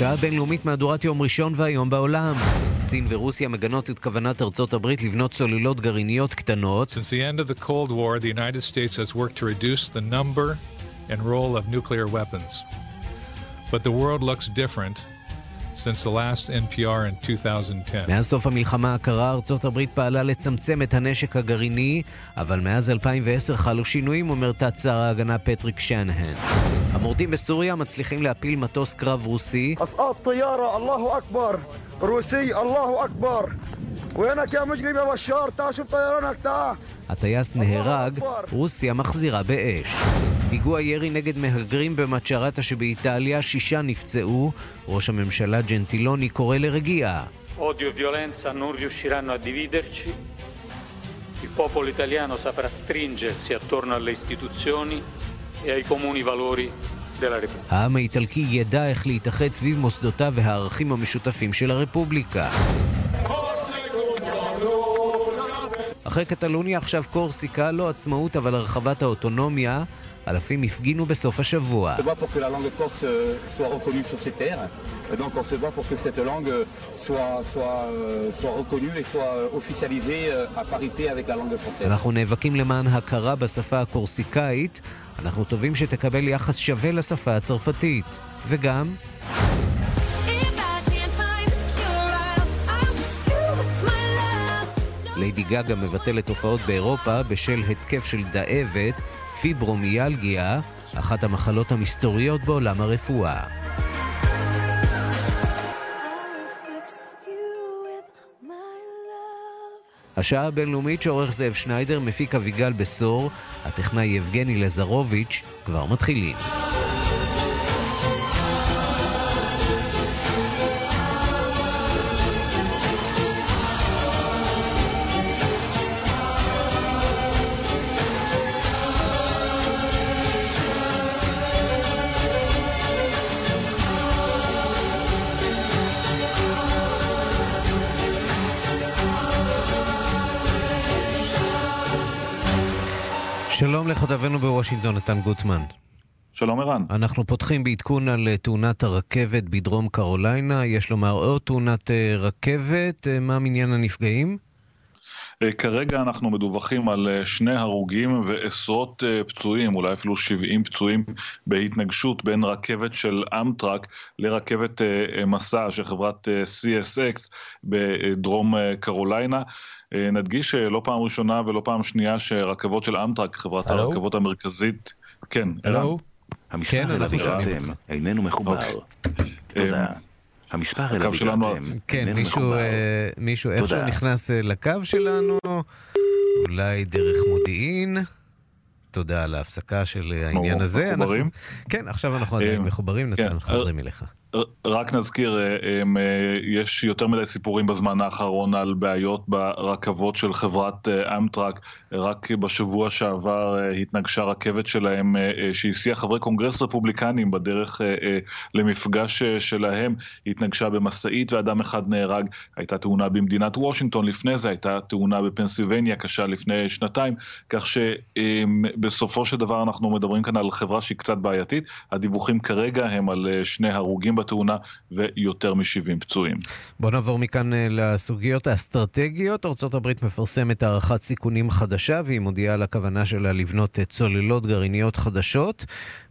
השעה הבינלאומית מהדורת יום ראשון והיום בעולם. סין ורוסיה מגנות את כוונת ארצות הברית לבנות צוללות גרעיניות קטנות. Since the end of the Cold War, the United States has worked to reduce the number and role of nuclear weapons. But the world looks different since the last NPR in 2010. מאז סוף המלחמה הקרה, ארצות הברית פעלה לצמצם את הנשק הגרעיני, אבל מאז 2010 חלו שינויים, אומר תת שר ההגנה פטריק שנהן. המורדים בסוריה מצליחים להפיל מטוס קרב רוסי. אסעת טיירה, אללהו אכבר! רוסי, אללהו אכבר! הטייס נהרג, רוסיה מחזירה באש. פיגוע ירי נגד מהגרים במצ'רטה שבאיטליה, שישה נפצעו. ראש הממשלה ג'נטילוני קורא לרגיעה. העם האיטלקי ידע איך להתאחד סביב מוסדותיו והערכים המשותפים של הרפובליקה. אחרי קטלוניה עכשיו קורסיקה, לא עצמאות אבל הרחבת האוטונומיה. אלפים הפגינו בסוף השבוע. se bat pour que la langue corse euh, soit reconnue sur ces terres. Et donc on se bat pour que cette langue euh, soit, soit, euh, soit reconnue et soit euh, officialisée euh, à parité avec la langue française. אנחנו נאבקים למען הכרה בשפה הקורסיקאית. אנחנו טובים שתקבל יחס שווה לשפה הצרפתית. וגם, ליידי גגה מבטלת הופעות באירופה בשל התקף של דאבת, פיברומיאלגיה, אחת המחלות המסתוריות בעולם הרפואה. השעה הבינלאומית שעורך זאב שניידר, מפיק אביגל בשור, הטכנאי יבגני לזרוביץ', כבר מתחילים. שלום לכתבנו בוושינגטון, נתן גוטמן. שלום ערן. אנחנו פותחים בעדכון על אה, תאונת הרכבת בדרום קרוליינה. יש לומר עוד תאונת אה, רכבת. אה, מה מניין הנפגעים? כרגע אנחנו מדווחים על שני הרוגים ועשרות פצועים, אולי אפילו 70 פצועים בהתנגשות בין רכבת של אמטראק לרכבת מסע של חברת CSX בדרום קרוליינה. אה, נדגיש שלא פעם ראשונה ולא פעם שנייה שרכבות של אמטראק, חברת הלו? הרכבות המרכזית, כן, ערן. כן, אנחנו שומעים אותך. איננו מחובר. תודה. אה, המספר אליו הקו שלנו- הגעתם כן, מישהו. אה, מישהו איכשהו. נכנס לקו שלנו, אולי דרך מודיעין. תודה על ההפסקה של העניין הזה. אנחנו- מחוברים? כן, עכשיו אנחנו עדיין מחוברים, נתן, כן. חוזרים אליך. רק נזכיר, אה, אה, יש יותר מדי סיפורים בזמן האחרון על בעיות ברכבות של חברת אה, אמטראק. רק בשבוע שעבר אה, התנגשה רכבת שלהם אה, אה, שהסיעה חברי קונגרס רפובליקנים בדרך אה, אה, למפגש אה, שלהם. התנגשה במשאית ואדם אחד נהרג. הייתה תאונה במדינת וושינגטון לפני זה, הייתה תאונה בפנסילבניה קשה לפני שנתיים. כך שבסופו של דבר אנחנו מדברים כאן על חברה שהיא קצת בעייתית. הדיווחים כרגע הם על אה, שני הרוגים בתאונה ויותר מ-70 פצועים. בוא נעבור מכאן אה, לסוגיות האסטרטגיות. ארה"ב מפרסמת הערכת סיכונים חדשה, והיא מודיעה על הכוונה שלה לבנות אה, צוללות גרעיניות חדשות.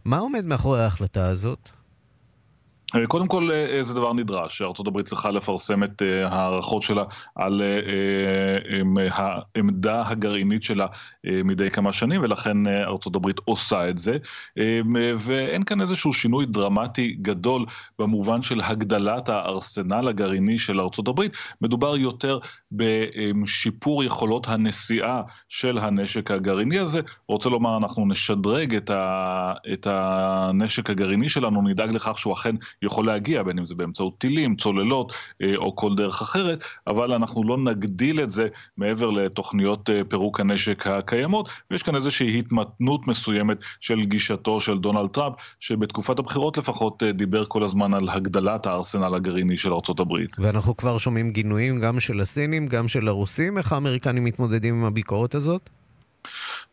מה עומד מאחורי ההחלטה הזאת? אה, קודם כל אה, זה דבר נדרש, ארה"ב צריכה לפרסם את אה, ההערכות שלה על אה, אה, אה, העמדה הגרעינית שלה אה, מדי כמה שנים, ולכן אה, ארה"ב עושה את זה. אה, ואין כאן איזשהו שינוי דרמטי גדול במובן של הגדלת הארסנל הגרעיני של ארה"ב, מדובר יותר בשיפור יכולות הנשיאה של הנשק הגרעיני הזה. רוצה לומר, אנחנו נשדרג את, את הנשק הגרעיני שלנו, נדאג לכך שהוא אכן יכול להגיע, בין אם זה באמצעות טילים, צוללות אה, או כל דרך אחרת, אבל אנחנו לא נגדיל את זה מעבר לתוכניות אה, פירוק הנשק הקיימות, ויש כאן איזושהי התמתנות מסוימת של גישתו של דונלד טראמפ, שבתקופת הבחירות לפחות אה, דיבר כל הזמן על הגדלת הארסנל הגרעיני של הברית. ואנחנו כבר שומעים גינויים גם של הסינים, גם של הרוסים. איך האמריקנים מתמודדים עם הביקורת הזאת?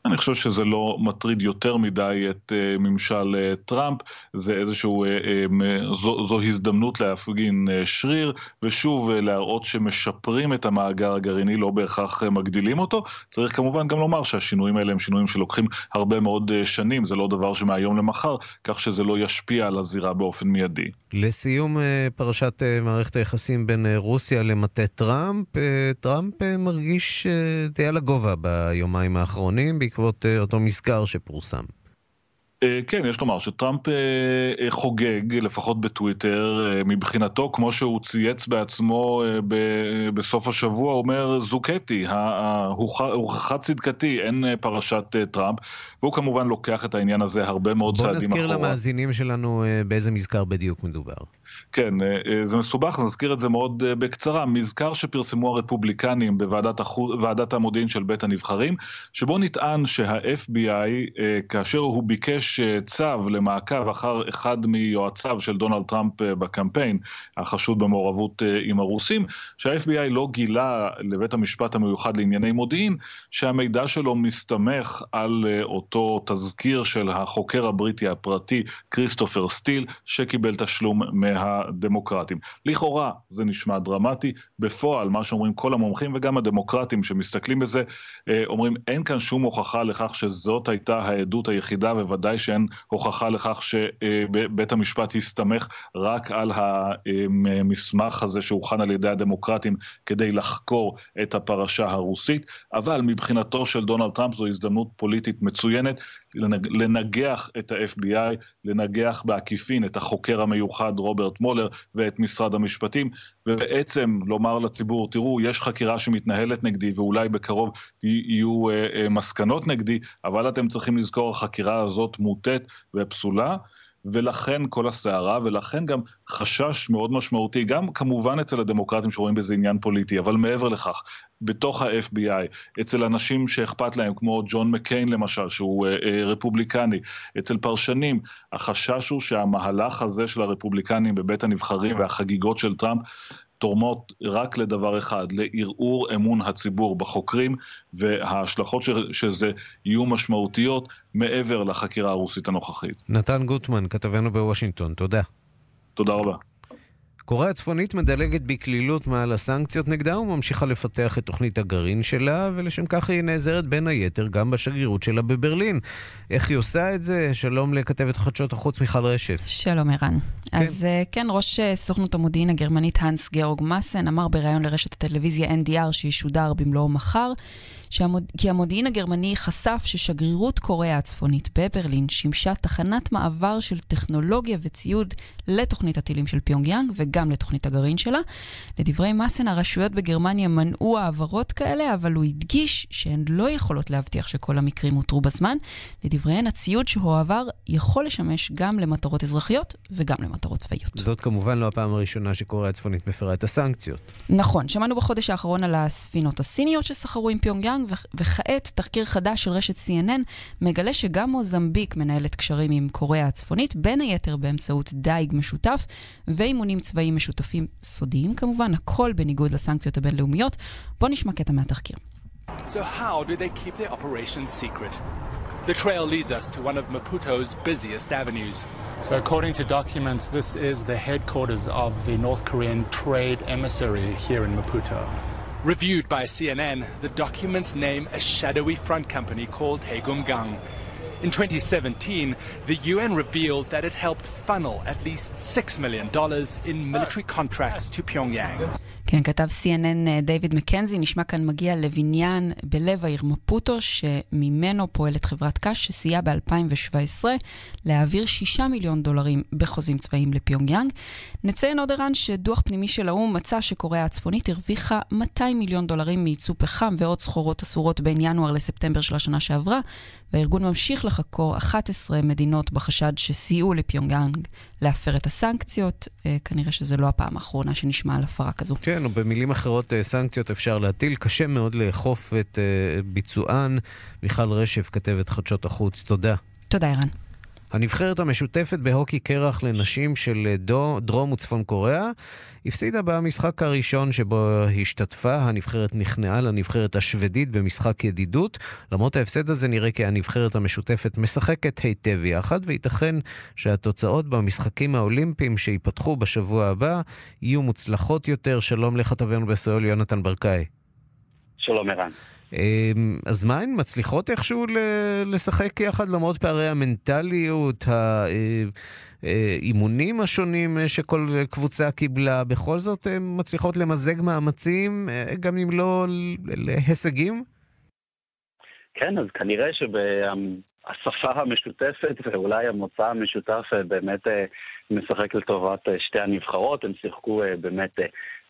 אני חושב שזה לא מטריד יותר מדי את uh, ממשל uh, טראמפ, זה איזשהו, um, זו, זו הזדמנות להפגין שריר, ושוב להראות שמשפרים את המאגר הגרעיני, לא בהכרח מגדילים אותו. צריך כמובן גם לומר שהשינויים האלה הם שינויים שלוקחים הרבה מאוד שנים, זה לא דבר שמהיום למחר, כך שזה לא ישפיע על הזירה באופן מיידי. לסיום פרשת מערכת היחסים בין רוסיה למטה טראמפ, טראמפ מרגיש די על הגובה ביומיים האחרונים, בעקבות אה, אותו מזכר שפורסם. אה, כן, יש לומר שטראמפ אה, אה, חוגג, לפחות בטוויטר, מבחינתו, כמו שהוא צייץ בעצמו בסוף השבוע, אומר זוקטי, הוכחה צדקתי, אין פרשת טראמפ, והוא כמובן לוקח את העניין הזה הרבה מאוד בוא צעדים נזכיר אחורה. למאזינים שלנו באיזה מזכר בדיוק מדובר. כן, זה מסובך, נזכיר את זה מאוד בקצרה. מזכר שפרסמו הרפובליקנים בוועדת החו... המודיעין של בית הנבחרים, שבו נטען שה-FBI, כאשר הוא ביקש אה, צו למעקב אחר אחד מיועציו של דונלד טראמפ אה, בקמפיין, החשוד במעורבות אה, עם הרוסים, שה-FBI לא גילה לבית המשפט המיוחד לענייני מודיעין, שהמידע שלו מסתמך על אותו תזכיר של החוקר הבריטי הפרטי, כריסטופר סטיל, שקיבל תשלום מהדמוקרטים. לכאורה זה נשמע דרמטי, בפועל מה שאומרים כל המומחים וגם הדמוקרטים שמסתכלים בזה, אומרים אין כאן שום הוכחה לכך שזאת הייתה העדות היחידה, וודאי שאין הוכחה לכך שבית המשפט הסתמך רק על המסמך הזה שהוכן על ידי הדמוקרטים כדי לחקור את הפרשה הרוסית, אבל מבחינתו של דונלד טראמפ זו הזדמנות פוליטית מצוינת לנגח את ה-FBI, לנגח בעקיפין את החוקר המיוחד רוברט מולר ואת משרד המשפטים, ובעצם לומר לציבור, תראו, יש חקירה שמתנהלת נגדי ואולי בקרוב יהיו אה, אה, מסקנות נגדי, אבל אתם צריכים לזכור, החקירה הזאת מוטית ופסולה. ולכן כל הסערה, ולכן גם חשש מאוד משמעותי, גם כמובן אצל הדמוקרטים שרואים בזה עניין פוליטי, אבל מעבר לכך, בתוך ה-FBI, אצל אנשים שאכפת להם, כמו ג'ון מקיין למשל, שהוא אה, אה, רפובליקני, אצל פרשנים, החשש הוא שהמהלך הזה של הרפובליקנים בבית הנבחרים והחגיגות של טראמפ, תורמות רק לדבר אחד, לערעור אמון הציבור בחוקרים, וההשלכות של, של זה יהיו משמעותיות מעבר לחקירה הרוסית הנוכחית. נתן גוטמן, כתבנו בוושינגטון, תודה. תודה רבה. קוריאה הצפונית מדלגת בקלילות מעל הסנקציות נגדה וממשיכה לפתח את תוכנית הגרעין שלה, ולשם כך היא נעזרת בין היתר גם בשגרירות שלה בברלין. איך היא עושה את זה? שלום לכתבת חדשות החוץ מיכל רשף. שלום ערן. כן. אז אה, כן, ראש אה, סוכנות המודיעין הגרמנית הנס גאורג מסן אמר בריאיון לרשת הטלוויזיה NDR שישודר במלואו מחר, שהמוד... כי המודיעין הגרמני חשף ששגרירות קוריאה הצפונית בברלין שימשה תחנת מעבר של טכנולוגיה וציוד לתוכנית הטילים של פיונג וגם לתוכנית הגרעין שלה. לדברי מסן, הרשויות בגרמניה מנעו העברות כאלה, אבל הוא הדגיש שהן לא יכולות להבטיח שכל המקרים אותרו בזמן. לדבריהן, הציוד שהועבר יכול לשמש גם למטרות אזרחיות וגם למטרות צבאיות. זאת כמובן לא הפעם הראשונה שקוריאה הצפונית מפרה את הסנקציות. נכון, שמענו בחודש האחרון על הספינות הסיניות שסחרו עם פיונג יאנג, וכעת תחקיר חדש של רשת CNN מגלה שגם מוזמביק מנהלת קשרים עם קוריאה הצפונית, בין היתר באמצעות דייג משותף ואימונים צבאיים משותפים סודיים כמובן, הכל בניגוד לסנקציות הבינלאומיות. בואו נשמע קטע מהתחקיר. So how do they keep their operations secret? The trail leads us to one of Maputo's busiest avenues. So, according to documents, this is the headquarters of the North Korean trade emissary here in Maputo. Reviewed by CNN, the documents name a shadowy front company called Hegumgang. In 2017, the UN revealed that it helped funnel at least $6 million in military contracts to Pyongyang. כן, כתב CNN דיוויד מקנזי, נשמע כאן מגיע לבניין בלב העיר מפוטו, שממנו פועלת חברת קש, שסייעה ב-2017 להעביר 6 מיליון דולרים בחוזים צבאיים לפיונג יאנג. נציין עוד ערן שדוח פנימי של האו"ם מצא שקוריאה הצפונית הרוויחה 200 מיליון דולרים מייצוא פחם ועוד סחורות אסורות בין ינואר לספטמבר של השנה שעברה, והארגון ממשיך לחקור 11 מדינות בחשד שסייעו לפיונג יאנג להפר את הסנקציות. אה, כנראה שזו לא הפעם האחרונה שנשמע על הפרה כזו. כן, או במילים אחרות, אה, סנקציות אפשר להטיל, קשה מאוד לאכוף את אה, ביצוען. מיכל רשף, כתבת חדשות החוץ, תודה. תודה, ערן. הנבחרת המשותפת בהוקי קרח לנשים של אה, דו, דרום וצפון קוריאה הפסידה במשחק הראשון שבו השתתפה. הנבחרת נכנעה לנבחרת השוודית במשחק ידידות. למרות ההפסד הזה נראה כי הנבחרת המשותפת משחקת היטב יחד, וייתכן שהתוצאות במשחקים האולימפיים שייפתחו בשבוע הבא יהיו מוצלחות יותר. שלום לכתבנו בסיול יונתן ברקאי. שלום ערן. אמ, אז מה, הן מצליחות איכשהו לשחק יחד למרות פערי המנטליות, האימונים השונים אה, שכל קבוצה קיבלה? בכל זאת הן מצליחות למזג מאמצים, אה, גם אם לא להישגים? כן, אז כנראה שבשפה המשותפת ואולי המוצא המשותף אה, באמת אה, משחק לטובת אה, שתי הנבחרות. הם שיחקו באמת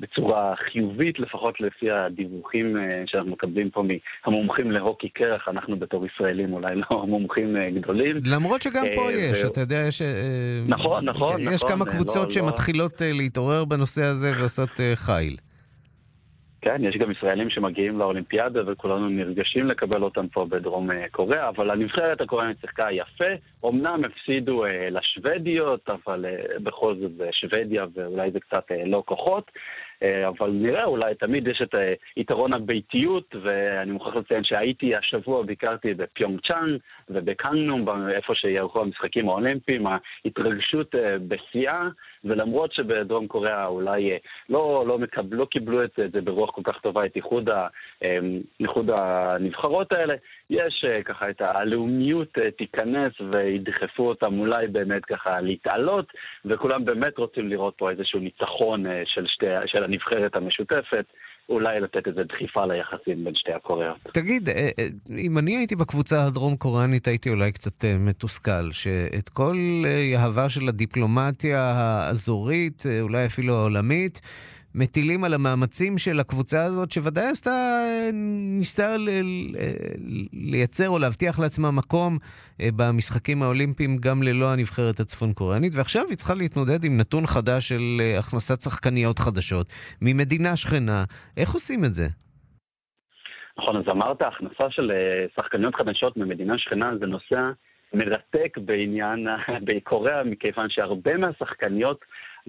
בצורה חיובית, לפחות לפי הדיווחים שאנחנו מקבלים פה מהמומחים להוקי קרח. אנחנו בתור ישראלים אולי לא מומחים גדולים. למרות שגם פה יש, אתה יודע, יש... אה, נכון, נכון, יש נכון, כמה קבוצות לא- שמתחילות אה, להתעורר בנושא הזה ועושות חיל. כן, יש גם ישראלים שמגיעים לאולימפיאדה וכולנו נרגשים לקבל אותם פה בדרום אה, קוריאה, אבל הנבחרת הקוריאנית שיחקה יפה. אמנם הפסידו אה, לשוודיות, אבל אה, בכל זאת זה שוודיה ואולי זה קצת אה, לא כוחות. אה, אבל נראה, אולי תמיד יש את אה, יתרון הביתיות, ואני מוכרח לציין שהייתי השבוע, ביקרתי בפיונג צ'אנג ובקנגנום, איפה שיערכו המשחקים האולימפיים, ההתרגשות אה, בשיאה, ולמרות שבדרום קוריאה אולי אה, לא, לא, מקב, לא קיבלו את זה ברוח כל כך טובה, את איחוד, ה, אה, איחוד הנבחרות האלה, יש אה, ככה את הלאומיות אה, תיכנס וידחפו אותם אולי באמת ככה להתעלות, וכולם באמת רוצים לראות פה איזשהו ניצחון של, שתי, של הנבחרת המשותפת. אולי לתת איזו דחיפה ליחסים בין שתי הקוריאות. תגיד, אה, אה, אם אני הייתי בקבוצה הדרום קוריאנית, הייתי אולי קצת אה, מתוסכל, שאת כל יהבה של הדיפלומטיה האזורית, אולי אפילו העולמית, מטילים על המאמצים של הקבוצה הזאת, שוודאי עשתה, ניסתה ל- לייצר או להבטיח לעצמה מקום אה, במשחקים האולימפיים גם ללא הנבחרת הצפון קוריאנית, ועכשיו היא צריכה להתמודד עם נתון חדש של אה, הכנסת שחקניות חדשות ממדינה שכנה. איך עושים את זה? נכון, אז אמרת, הכנסה של אה, שחקניות חדשות ממדינה שכנה זה נושא מרתק בעניין, בקוריאה, מכיוון שהרבה מהשחקניות,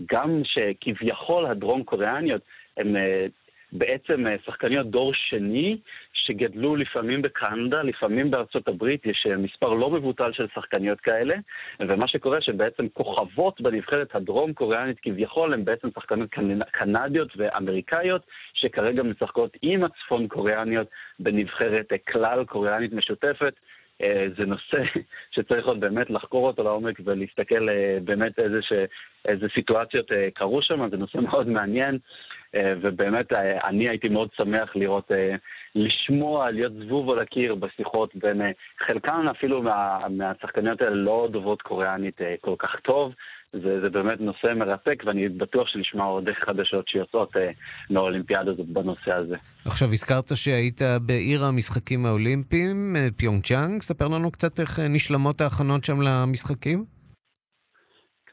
גם שכביכול הדרום קוריאניות, הן אה, בעצם אה, שחקניות דור שני, שגדלו לפעמים בקנדה, לפעמים בארצות הברית, יש אה, מספר לא מבוטל של שחקניות כאלה, ומה שקורה שבעצם כוכבות בנבחרת הדרום קוריאנית כביכול הן בעצם שחקניות קנ- קנדיות ואמריקאיות, שכרגע משחקות עם הצפון קוריאניות בנבחרת כלל קוריאנית משותפת. אה, זה נושא שצריך עוד באמת לחקור אותו לעומק ולהסתכל אה, באמת איזה, ש... איזה סיטואציות אה, קרו שם, זה נושא מאוד מעניין, ובאמת אני הייתי מאוד שמח לראות, לשמוע, להיות זבוב על הקיר בשיחות בין חלקן אפילו מה, מהשחקניות האלה לא דוברות קוריאנית כל כך טוב. זה, זה באמת נושא מרתק, ואני בטוח שנשמע עוד חדשות שיוצאות אה, מהאולימפיאדה הזאת בנושא הזה. עכשיו, הזכרת שהיית בעיר המשחקים האולימפיים, אה, פיונג צ'אנג. ספר לנו קצת איך אה, נשלמות ההכנות שם למשחקים.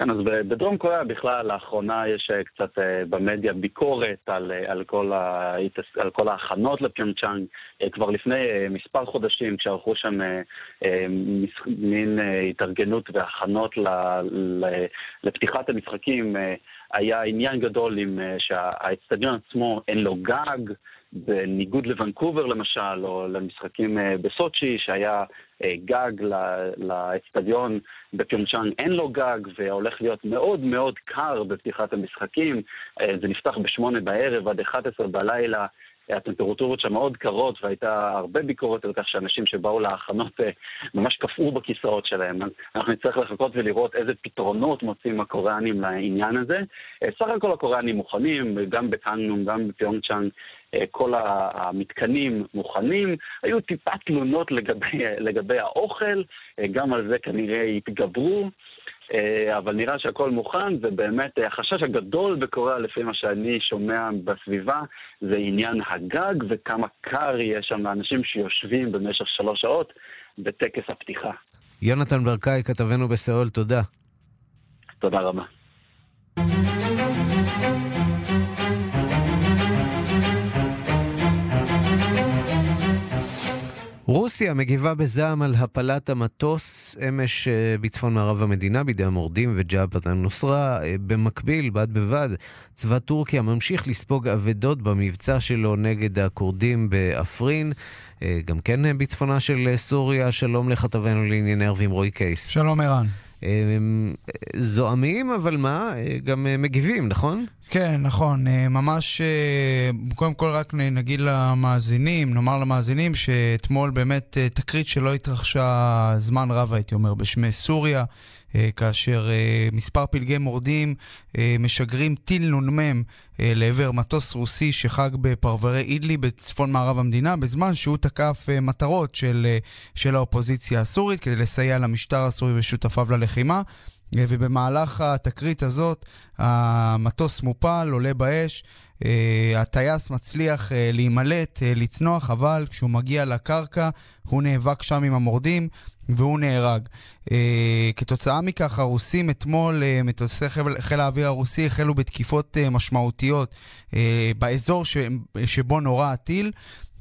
כן, אז בדרום קוריאה בכלל לאחרונה יש אה, קצת אה, במדיה ביקורת על, אה, על, כל, ה, על כל ההכנות לפיונגצ'אנג. כבר לפני מספר חודשים כשערכו שם מין התארגנות והכנות ל, ל, לפתיחת המשחקים, היה עניין גדול עם שהאצטדיון עצמו אין לו גג, בניגוד לוונקובר למשל, או למשחקים אה, בסוצ'י, שהיה אה, גג לאצטדיון בפיונגצ'אנג, אין לו גג, והולך להיות מאוד מאוד קר בפתיחת המשחקים. אה, זה נפתח בשמונה בערב עד 11 בלילה. הטמפרטורות שם מאוד קרות והייתה הרבה ביקורת על כך שאנשים שבאו להכנות אה, ממש קפאו בכיסאות שלהם. אז אנחנו נצטרך לחכות ולראות איזה פתרונות מוצאים הקוריאנים לעניין הזה. אה, סך הכל הקוריאנים מוכנים, גם בקאנום, גם בפיונגצ'אנג. אה, כל המתקנים מוכנים, היו טיפה תלונות לגבי, לגבי האוכל, גם על זה כנראה יתגברו. אה, אבל נראה שהכל מוכן, ובאמת אה, החשש הגדול בקוריאה, לפי מה שאני שומע בסביבה, זה עניין הגג וכמה קר יש שם לאנשים שיושבים במשך שלוש שעות בטקס הפתיחה. יונתן ברקאי, כתבנו בסיאול, תודה. תודה רבה. רוסיה מגיבה בזעם על הפלת המטוס אמש אה, בצפון מערב המדינה בידי המורדים וג'בהת א-נוסרה. אה, במקביל, בד בבד, צבא טורקיה ממשיך לספוג אבדות במבצע שלו נגד הכורדים באפרין. אה, גם כן בצפונה של סוריה. שלום לכתבנו לענייני ערבים רועי קייס. שלום ערן. אה, זועמים, אבל מה? אה, גם אה, מגיבים, נכון? כן, נכון. אה, ממש, קודם כל רק נגיד למאזינים, נאמר למאזינים שאתמול באמת תקרית שלא התרחשה זמן רב, הייתי אומר, בשמי סוריה, כאשר אה, מספר פלגי מורדים אה, משגרים טיל נ"מ אה, לעבר מטוס רוסי שחג בפרברי אידלי בצפון מערב המדינה, בזמן שהוא תקף אה, מטרות של, אה, של האופוזיציה הסורית כדי לסייע למשטר הסורי ושותפיו ללחימה. אה, ובמהלך התקרית הזאת המטוס מופל, עולה באש, אה, הטייס מצליח אה, להימלט, לצנוח, אבל כשהוא מגיע לקרקע הוא נאבק שם עם המורדים והוא נהרג. אה, כתוצאה מכך הרוסים אתמול, מטוסי חיל, חיל האוויר הרוסי החלו בתקיפות משמעותיות באזור ש, שבו נורה הטיל.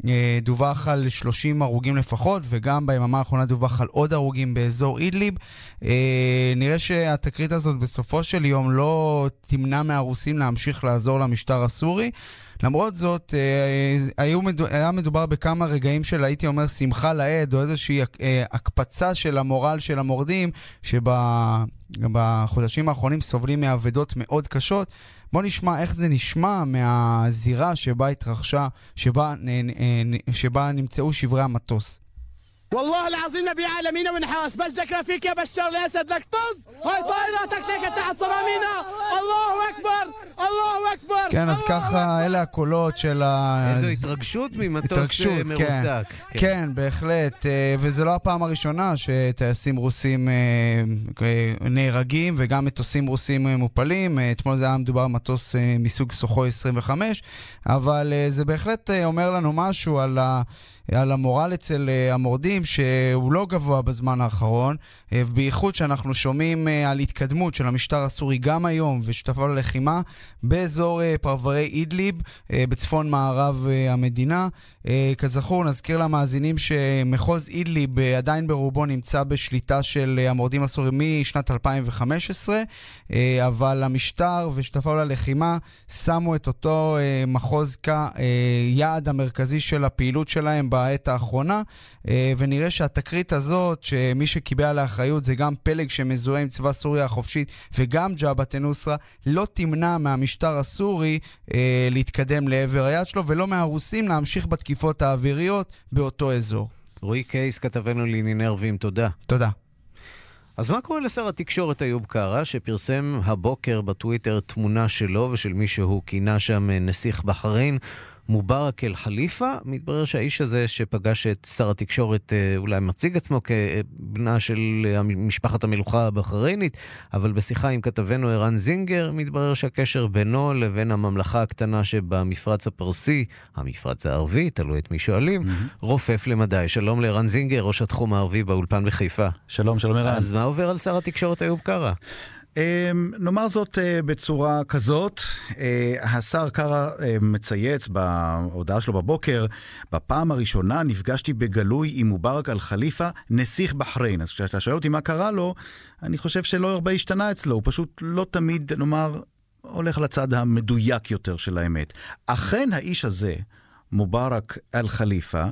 אה, דווח על 30 הרוגים לפחות, וגם ביממה האחרונה דווח על עוד הרוגים באזור אידליב. אה, נראה שהתקרית הזאת בסופו של יום לא תמנע מהרוסים להמשיך לעזור למשטר הסורי. למרות זאת, אה, היה מדובר בכמה רגעים של, הייתי אומר, שמחה לאיד, או איזושהי הקפצה של המורל של המורדים, שבחודשים האחרונים סובלים מאבדות מאוד קשות. בואו נשמע איך זה נשמע מהזירה שבה התרחשה, שבה, שבה נמצאו שברי המטוס. والله العظيم نبي عالمين ونحاس بس جكنا فيك يا بشار الاسد لك طز هاي طائراتك لك تحت صرامينا الله اكبر الله اكبر כן, אז ככה, אלה הקולות של ה... איזו התרגשות ממטוס אה, התרגשות, כן. מרוסק. כן, בהחלט, אה, וזה לא הפעם הראשונה שטייסים רוסים אה, אה, נהרגים וגם מטוסים רוסים אה, מופלים. אה, אתמול זה היה מדובר במטוס אה, מסוג סוחוי 25, אבל אה, זה בהחלט אה, אומר לנו משהו על ה... על המורל אצל אה, המורדים, שהוא לא גבוה בזמן האחרון, אה, ובייחוד שאנחנו שומעים אה, על התקדמות של המשטר הסורי גם היום ושותפיו ללחימה באזור פרברי אידליב בצפון מערב המדינה. אה, כזכור, נזכיר למאזינים שמחוז אידליב עדיין ברובו נמצא בשליטה של אה, המורדים הסורים משנת 2015, אה, אבל המשטר ושותפיו ללחימה שמו את אותו מחוז כיעד המרכזי של הפעילות שלהם בעת האחרונה, אה, ונראה שהתקרית הזאת, שמי שקיבל עליה אחריות זה גם פלג שמזוהה עם צבא סוריה החופשית וגם ג'אבת א-נוסרה, לא תמנע מהמשטר הסורי להתקדם לעבר היד שלו, ולא מהרוסים להמשיך בתקיפות האוויריות באותו אזור. רועי קייס, כתבנו לענייני ערבים, תודה. תודה. אז מה קורה לשר התקשורת איוב קרא, שפרסם הבוקר בטוויטר תמונה שלו ושל מי שהוא כינה שם אה, נסיך בחריין, מובארק אל-חליפה? מתברר שהאיש הזה שפגש את שר התקשורת אה, אולי מציג עצמו כבנה של אה, משפחת המלוכה הבחריינית, אבל בשיחה עם כתבנו ערן זינגר, מתברר שהקשר בינו לבין הממלכה הקטנה שבמפרץ הפרסי, המפרץ הערבי, תלוי את מי שואלים, רופף למדי. שלום לערן זינגר, ראש התחום הערבי באולפן בחיפה. שלום, שלום ערן. אז מה עובר על שר התקשורת איוב קרא? אמ, נאמר זאת אה, בצורה כזאת, אה, השר קרא אה, מצייץ בהודעה שלו בבוקר, בפעם הראשונה נפגשתי בגלוי עם מובארק אל-חליפה, נסיך בחריין. אז כשאתה שואל אותי מה קרה לו, אני חושב שלא הרבה השתנה אצלו, הוא פשוט לא תמיד, נאמר, הולך לצד המדויק יותר של האמת. אכן האיש הזה, מובארק אל-חליפה,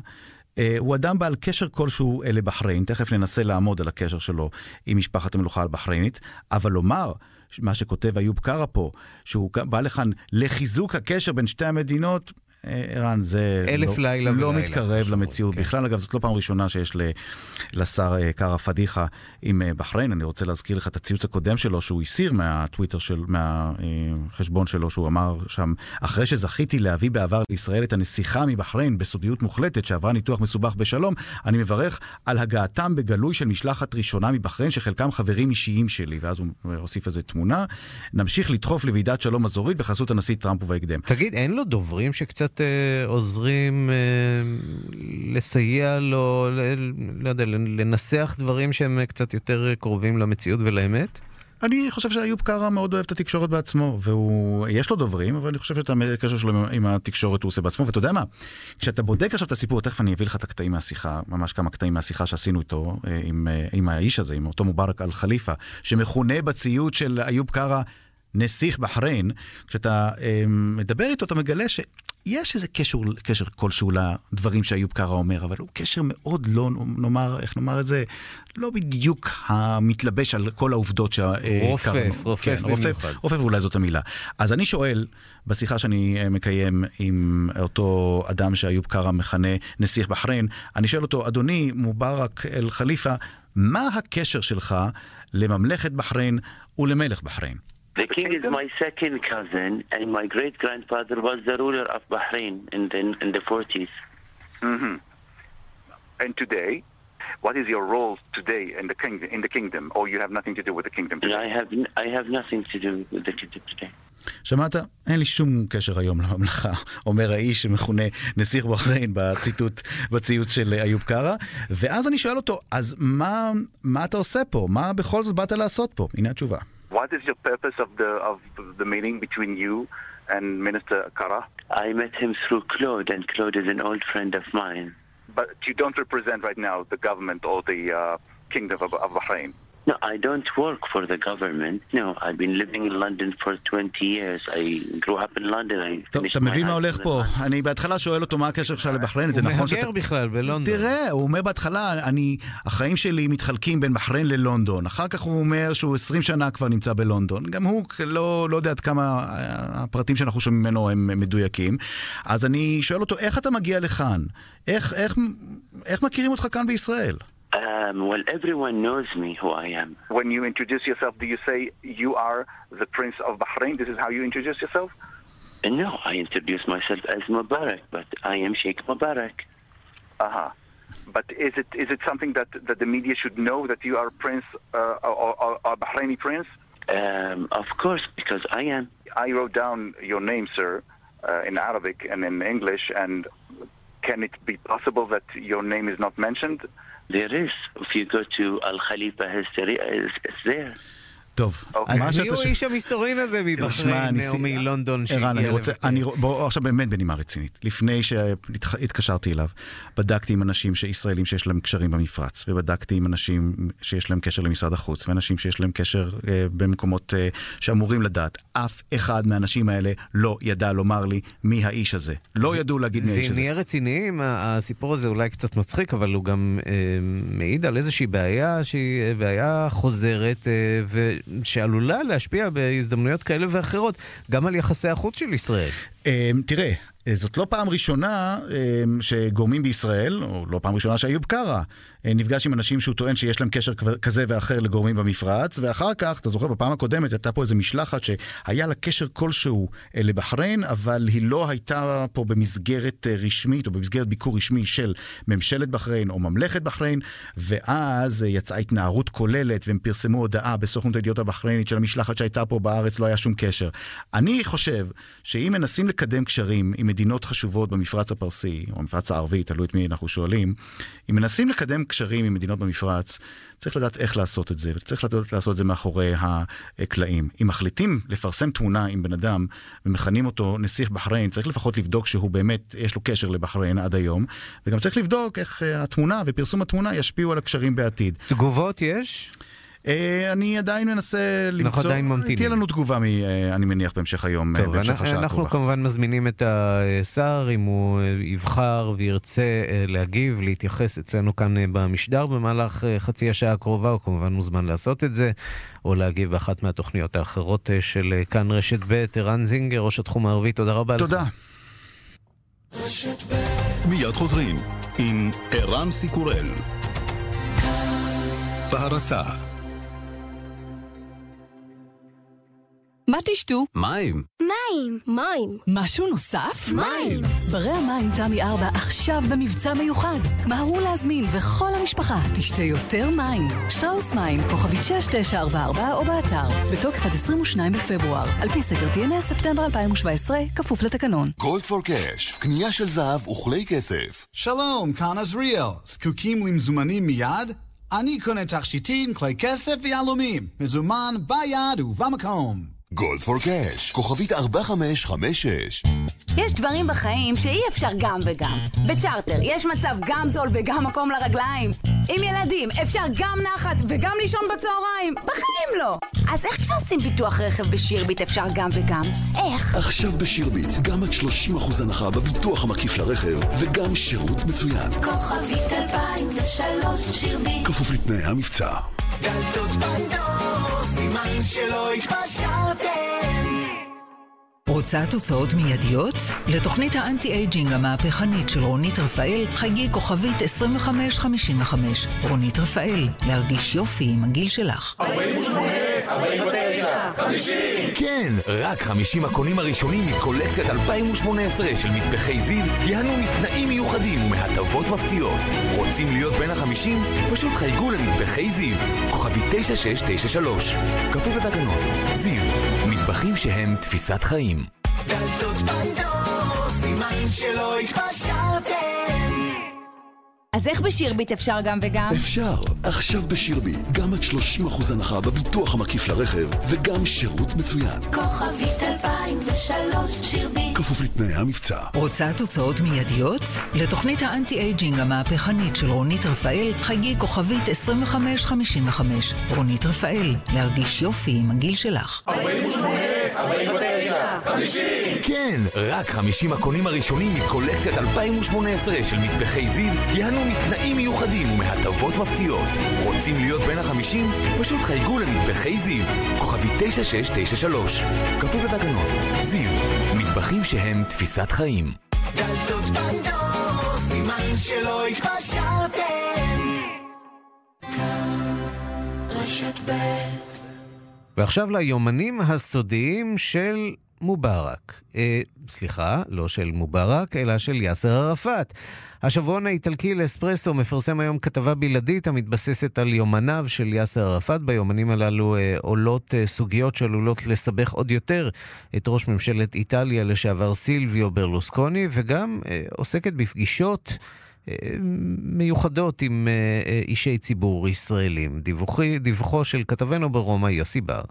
הוא אדם בעל קשר כלשהו אה, לבחריין, תכף ננסה לעמוד על הקשר שלו עם משפחת המלוכה הבחריינית, אבל לומר, מה שכותב איוב קרא פה, שהוא בא לכאן לחיזוק הקשר בין שתי המדינות, אה, ערן, זה אלף לא, לילה לא ולילה, מתקרב כמו למציאות שאומרים, בכלל. אגב, זאת לא פעם ראשונה שיש ל- לשר אה, קרא פדיחה עם אה, בחריין. אני רוצה להזכיר לך את הציוץ הקודם שלו, שהוא הסיר מהטוויטר של, מהחשבון שלו, שהוא אמר שם, אחרי שזכיתי להביא בעבר לישראל את הנסיכה מבחריין בסודיות מוחלטת, שעברה ניתוח מסובך בשלום, אני מברך על הגעתם בגלוי של משלחת ראשונה מבחריין, שחלקם חברים אישיים שלי. ואז הוא הוסיף איזה תמונה. נמשיך לדחוף לוועידת שלום אזורית בחסות הנשיא טראמפ ובהקדם. תגיד, אין לו דוברים שקצת אה, עוזרים אה, לסייע לו, לא יודע, לנסח דברים שהם קצת יותר קרובים למציאות ולאמת? אני חושב שאיוב קרא מאוד אוהב את התקשורת בעצמו, ויש לו דוברים, אבל אני חושב שאת הקשר שלו עם- עם התקשורת הוא עושה בעצמו, ואתה יודע מה? כשאתה בודק עכשיו את הסיפור, תכף אני אביא לך את הקטעים מהשיחה, ממש כמה קטעים מהשיחה שעשינו איתו, אה, עם, אה, עם האיש הזה, עם אותו מובארק אל-חליפה, שמכונה בציוד של איוב קרא נסיך בחריין, כשאתה אה, מדבר איתו, אתה מגלה ש... יש איזה קשר, קשר כלשהו לדברים שאיוב קרא אומר, אבל הוא קשר מאוד לא, נאמר, איך נאמר את זה, לא בדיוק המתלבש על כל העובדות שה... רופף, קרא- רופף כן, במיוחד. רופף, רופף אולי זאת המילה. אז אני שואל, בשיחה שאני אה, מקיים עם אותו אדם שאיוב קרא מכנה נסיך בחריין, אני שואל אותו, אדוני מובארק אל-חליפה, מה הקשר שלך לממלכת בחריין ולמלך בחריין? The king is my second cousin, and my great grandfather was the ruler of Bahrain in the, in the 40s. hmm And today, what is your role today in the kingdom? In the kingdom, or you have nothing to do with the kingdom? And I have I have nothing to do with the kingdom today. שמעת? אין לי שום קשר היום לממלכה, אומר האיש שמכונה נסיך בחריין בציטוט, בציוץ של איוב קרא. ואז אני שואל אותו, אז מה, מה אתה עושה פה? מה בכל זאת באת לעשות פה? הנה התשובה. What is your purpose of the of the meeting between you and Minister Kara? I met him through Claude, and Claude is an old friend of mine. But you don't represent right now the government or the uh, kingdom of, of Bahrain. No, I don't work for the government. No, I've been living in London for 20 years. I grew up in London. I טוב, אתה מבין מה הולך פה? אני בהתחלה שואל אותו מה הקשר שלך לבחריין, זה הוא נכון מהגר בכלל בלונדון. תראה, הוא אומר בהתחלה, אני, החיים שלי מתחלקים בין בחריין ללונדון. אחר כך הוא אומר שהוא 20 שנה כבר נמצא בלונדון. גם הוא לא, לא יודע עד כמה אה, הפרטים שאנחנו שומעים ממנו הם מדויקים. אז אני שואל אותו, איך אתה מגיע לכאן? איך, איך, איך מכירים אותך כאן בישראל? Um, well, everyone knows me who I am. When you introduce yourself, do you say you are the Prince of Bahrain? This is how you introduce yourself? No, I introduce myself as Mubarak, but I am Sheikh Mubarak. Uh-huh. But is it is it something that, that the media should know that you are Prince uh, or, or, or Bahraini Prince? Um, of course, because I am. I wrote down your name, sir, uh, in Arabic and in English, and can it be possible that your name is not mentioned? There is. If you go to Al Khalifa history, it's, it's there. טוב, אז מי הוא איש המסתורין הזה מבחריין או מלונדון ערן, אני שהגיע רוצה, לבקר? אני, בוא עכשיו באמת בנימה רצינית. לפני שהתקשרתי אליו, בדקתי עם אנשים ישראלים שיש להם קשרים במפרץ, ובדקתי עם אנשים שיש להם קשר למשרד החוץ, ואנשים שיש להם קשר אה, במקומות אה, שאמורים לדעת. אף אחד מהאנשים האלה לא ידע לומר לי מי האיש הזה. לא ידעו להגיד מי האיש ואם הזה. נהיה רציניים, הסיפור הזה אולי קצת מצחיק, אבל הוא גם אה, מעיד על איזושהי בעיה שהיא בעיה חוזרת, ושעלולה להשפיע בהזדמנויות כאלה ואחרות, גם על יחסי החוץ של ישראל. אה, תראה, אה, זאת לא פעם ראשונה אה, שגורמים בישראל, או לא פעם ראשונה שאיוב קרא, נפגש עם אנשים שהוא טוען שיש להם קשר כזה ואחר לגורמים במפרץ, ואחר כך, אתה זוכר, בפעם הקודמת הייתה פה איזו משלחת שהיה לה קשר כלשהו אה, לבחריין, אבל היא לא הייתה פה במסגרת אה, רשמית או במסגרת ביקור רשמי של ממשלת בחריין או ממלכת בחריין, ואז אה, יצאה התנערות כוללת, והם פרסמו הודעה בסוכנות הידיעות הבחריינית של המשלחת שהייתה פה בארץ, לא היה שום קשר. אני חושב שאם מנסים לקדם קשרים עם מדינות חשובות במפרץ הפרסי, או המפרץ הערבי, תלוי את מי אנחנו שואלים, אם מנסים לקדם קשרים עם מדינות במפרץ, צריך לדעת איך לעשות את זה, וצריך לדעת לעשות את זה מאחורי הקלעים. אם מחליטים לפרסם תמונה עם בן אדם ומכנים אותו נסיך בחריין, צריך לפחות לבדוק שהוא באמת, יש לו קשר לבחריין עד היום, וגם צריך לבדוק איך אה, התמונה ופרסום התמונה ישפיעו על הקשרים בעתיד. תגובות יש? אה, אני עדיין מנסה למצוא... עדיין ממתינים. תהיה לנו תגובה, מ, אה, אני מניח, בהמשך היום, אה, טוב, בהמשך אנחנו, השעה אנחנו הקרובה. כמובן מזמינים את השר, אם הוא יבחר וירצה להגיב, להתייחס אצלנו כאן במשדר במהלך חצי השעה הקרובה, הוא כמובן מוזמן לעשות את זה, או להגיב באחת מהתוכניות האחרות של כאן רשת ב', ערן זינגר, ראש התחום הערבי, תודה רבה לך. תודה. מיד חוזרים עם ערן סיקורל. בהרצה מה תשתו? מים. מים. מים. משהו נוסף? מים. ברי המים תמי 4 עכשיו במבצע מיוחד. מהרו להזמין וכל המשפחה תשתה יותר מים. שטראוס מים, כוכבית 6944 או באתר. בתוקף עד 22 בפברואר. על פי סקר TNS ספטמבר 2017, כפוף לתקנון. גולד פור קאש, קנייה של זהב וכלי כסף. שלום, כאן עזריאל. זקוקים למזומנים מיד? אני קונה תכשיטים, כלי כסף ויהלומים. מזומן ביד ובמקום. גולד פור קאש, כוכבית 4556. יש דברים בחיים שאי אפשר גם וגם. בצ'רטר יש מצב גם זול וגם מקום לרגליים. עם ילדים אפשר גם נחת וגם לישון בצהריים. בחיים לא. אז איך כשעושים ביטוח רכב בשירביט אפשר גם וגם? איך? עכשיו בשירביט, גם עד 30% הנחה בביטוח המקיף לרכב, וגם שירות מצוין. כוכבית 2003 שירביט כפוף לתנאי המבצע. דלתות בנדור, סימן שלא התפשרתם רוצה תוצאות מיידיות? לתוכנית האנטי-אייג'ינג המהפכנית של רונית רפאל, חייגי כוכבית 2555. רונית רפאל, להרגיש יופי עם הגיל שלך. 48, 49, 50 כן, רק 50 הקונים הראשונים מקולקציית 2018 של מטבחי זיו ייהנו מתנאים מיוחדים ומהטבות מפתיעות. רוצים להיות בין החמישים? פשוט חייגו למטבחי זיו. כוכבי 9693. כפוף לתקנון. זיו, מטבחים שהם תפיסת חיים. דלתות בנדור, סימן שלא התפשרתם אז איך בשירביט אפשר גם וגם? אפשר, עכשיו בשירביט, גם עד 30% הנחה בביטוח המקיף לרכב, וגם שירות מצוין. כוכבית 2003 שירביט כפוף לתנאי המבצע. רוצה תוצאות מיידיות? לתוכנית האנטי-אייג'ינג המהפכנית של רונית רפאל, חייגי כוכבית 2555. רונית רפאל, להרגיש יופי עם הגיל שלך. 48, 49, 50 כן, רק 50 הקונים הראשונים מקולקציית 2018 של מטבחי זיו ייהנו מתנאים מיוחדים ומהטבות מפתיעות. רוצים להיות בין החמישים? פשוט חייגו למטבחי זיו. כוכבי 9693. כפוף לתקנון. זיו, מטבחים שהם תפיסת חיים. דלתות בנדור, סימן שלא התפשרתם רשת ב' ועכשיו ליומנים הסודיים של מובארק. אה, סליחה, לא של מובארק, אלא של יאסר ערפאת. השבועון האיטלקי לאספרסו מפרסם היום כתבה בלעדית המתבססת על יומניו של יאסר ערפאת. ביומנים הללו אה, עולות אה, סוגיות שעלולות לסבך עוד יותר את ראש ממשלת איטליה לשעבר סילביו ברלוסקוני, וגם אה, עוסקת בפגישות מיוחדות עם אה, אה, אישי ציבור ישראלים. דיווחי, דיווחו של כתבנו ברומא יוסי בר.